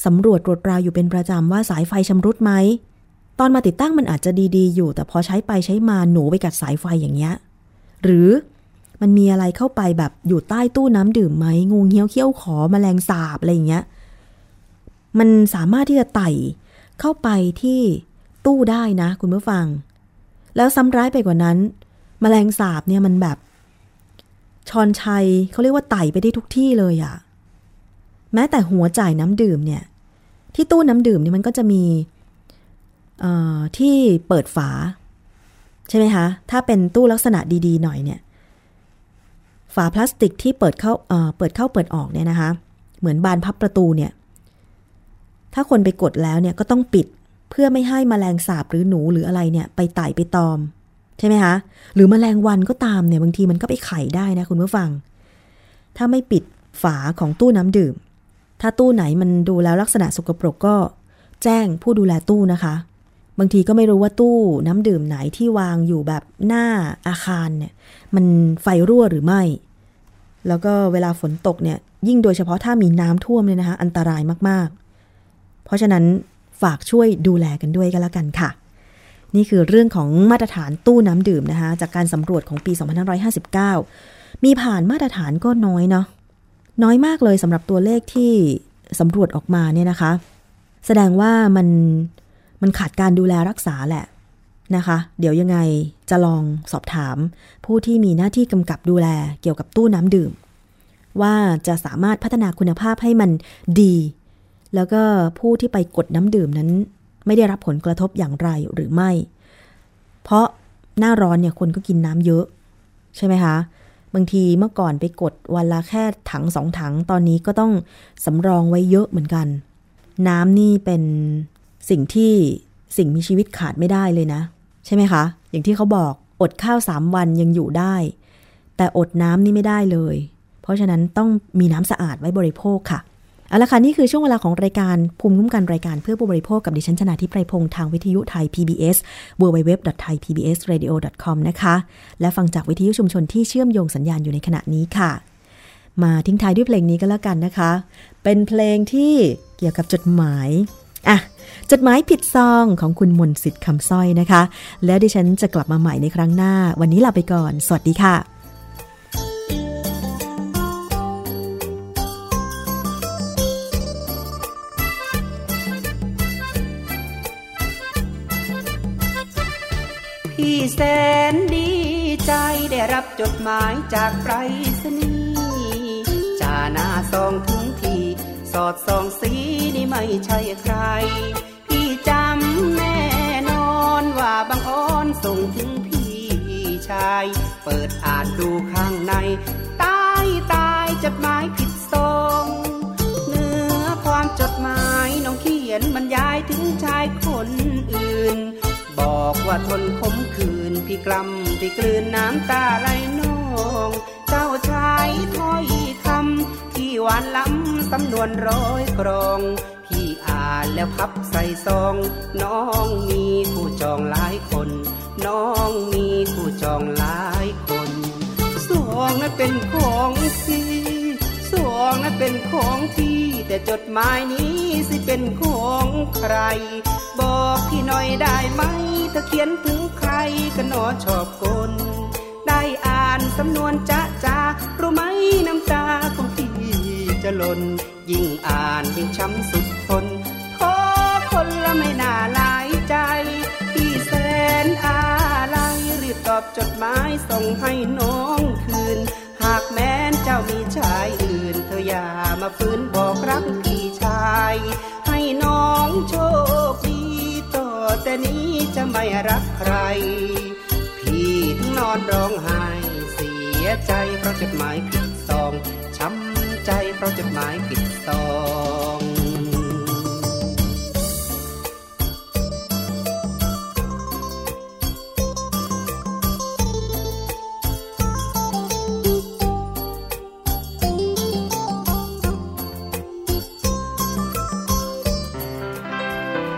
สำรวจตรวจตราอยู่เป็นประจำว่าสายไฟชำรุดไหม ตอนมาติดตั้งมันอาจจะดีๆ อยู่ แต่พอใช้ไปใช้มาหนูไปกัดสายไฟอย่างเงี้ยหรือมันมีอะไรเข้าไปแบบอยู่ใต้ตู้น้ำดื่มไหมงูเงี้ยวเขี้ยวขอมแมลงสาบอะไรอย่างเงี้ยมันสามารถที่จะไต่เข้าไปที่ตู้ได้นะ คุณผู้ฟัง แล้วซ้ำร้ายไปกว่านั้น มแมลงสาบเนี่ยมันแบบ ชอนชัยเขาเรียกว่าไต่ไปได้ทุกที่เลยอะแม้แต่หัวจ่ายน้ำดื่มเนี่ย ที่ตู้น้ำดื่มเนี่ยมันก็จะมีที่เปิดฝา ใช่ไหมคะ ถ้าเป็นตู้ลักษณะดีๆ หน่อยเนี่ย ฝาพลาสติกที่เปิดเข้าเเปิดเข้าเปิดออกเนี่ยนะคะ เหมือนบานพับประตูเนี่ย ถ้าคนไปกดแล้วเนี่ยก็ต้องปิดเพื่อไม่ให้มแมลงสาบหรือหนูหรืออะไรเนี่ย ไปไต่ไปตอม ใช่ไหมคะหรือมแมลงวันก็ตามเนี่ยบางทีมันก็ไปไข่ได้นะคุณผู้ฟัง ถ้าไม่ปิดฝาของตู้น้ำดื่ม ถ้าตู้ไหนมันดูแล้วลักษณะสกปรกก็แจ้งผู้ดูแลตู้นะคะ บางทีก็ไม่รู้ว่าตู้น้ำดื่มไหนที่วางอยู่แบบหน้าอาคารเนี่ยมันไฟรั่วหรือไม่ แล้วก็เวลาฝนตกเนี่ยยิ่งโดยเฉพาะถ้ามีน้ำท่วมเนี่ยนะคะ อันตรายมากๆ เพราะฉะนั้นฝากช่วยดูแลกันด้วยกันแล้วกันค่ะ นี่คือเรื่องของมาตรฐานตู้น้ำดื่มนะคะจากการสำรวจของปี 2559 มีผ่านมาตรฐานก็น้อยเนาะน้อยมากเลยสำหรับตัวเลขที่สำรวจออกมาเนี่ยนะคะ แสดงว่ามันมันขาดการดูแลรักษาแหละนะคะ เดี๋ยวยังไงจะลองสอบถาม ผู้ที่มีหน้าที่กำกับดูแลเกี่ยวกับตู้น้ำดื่ม ว่าจะสามารถพัฒนาคุณภาพให้มันดี แล้วก็ผู้ที่ไปกดน้ำดื่มนั้น ไม่ได้รับผลกระทบอย่างไรหรือไม่ เพราะหน้าร้อนเนี่ยคนก็กินน้ำเยอะ ใช่ไหมคะบางทีเมื่อก่อนไปกดวันละแค่ถังสองถัง ตอนนี้ก็ต้องสำรองไว้เยอะเหมือนกัน น้ำนี่เป็นสิ่งที่สิ่งมีชีวิตขาดไม่ได้เลยนะ ใช่ไหมคะ อย่างที่เขาบอกอดข้าวสามวันยังอยู่ได้ แต่อดน้ำนี่ไม่ได้เลย เพราะฉะนั้นต้องมีน้ำสะอาดไว้บริโภคค่ะ เอาละค่ะ นี่คือช่วงเวลาของรายการภูมิคุ้มกันรายการเพื่อผู้บริโภคกับดิฉันชนะทิพไพรพงศ์ทางวิทยุไทย PBS www.thaipbsradio.com นะคะ และฟังจากวิทยุชุมชนที่เชื่อมโยงสัญญาณอยู่ในขณะนี้ค่ะ มาทิ้งท้ายด้วยเพลงนี้ก็แล้วกันนะคะ เป็นเพลงที่เกี่ยวกับจดหมายอะจดหมายผิดซองของคุณมนสิทธิ์คำสร้อยนะคะ แล้วดิฉันจะกลับมาใหม่ในครั้งหน้า วันนี้ลาไปก่อน สวัสดีค่ะ พี่แสนดีใจได้รับจดหมายจากไปรษณีย์จาหน้าซองถึงทีสอดส่องสีนี่ไม่ใช่ใคร พี่จำแน่นอนว่าบางอ้อนส่งถึงพี่ชาย เปิดอ่านดูข้างใน ตายตายจดหมายผิดทรงเนื้อความจดหมายน้องเขียนบรรยายถึงชายคนอื่น บอกว่าทนขมคืนพี่กลำพี่กลืนน้ำตาไหลนองเจ้าชายถ้อยคำพี่หวานล้ำสำนวนร้อยกรอง พี่อ่านแล้วพับใส่ซอง น้องมีผู้จองหลายคน น้องมีผู้จองหลายคนสวงนั้นเป็นของพี่ส วองนั้นเป็นของที่ แต่จดหมายนี้สิเป็นของใคร บอกพี่หน่อยได้ไหม ถ้าเขียนถึงใครก็นอชอบคน ได้อ่านสำนวนจ้าจ้ารู้ไหมน้ำตาของพี่จะหล่น ยิ่งอ่านยิ่งช้ำสุดทนขอคนละไม่น่าลายใจ พี่แสนอาลัยรีบตอบจดหมายส่งให้น้องคืนากแม้นเจ้ามีชายอื่น เธออย่ามาฟื้นบอกรักพี่ชาย ให้น้องโชคดีต่อแต่นี้จะไม่รักใคร พี่ทั้งนอนร้องไห้เสียใจเพราะจดหมายผิดซองช้ำใจเพราะจดหมายผิดซอง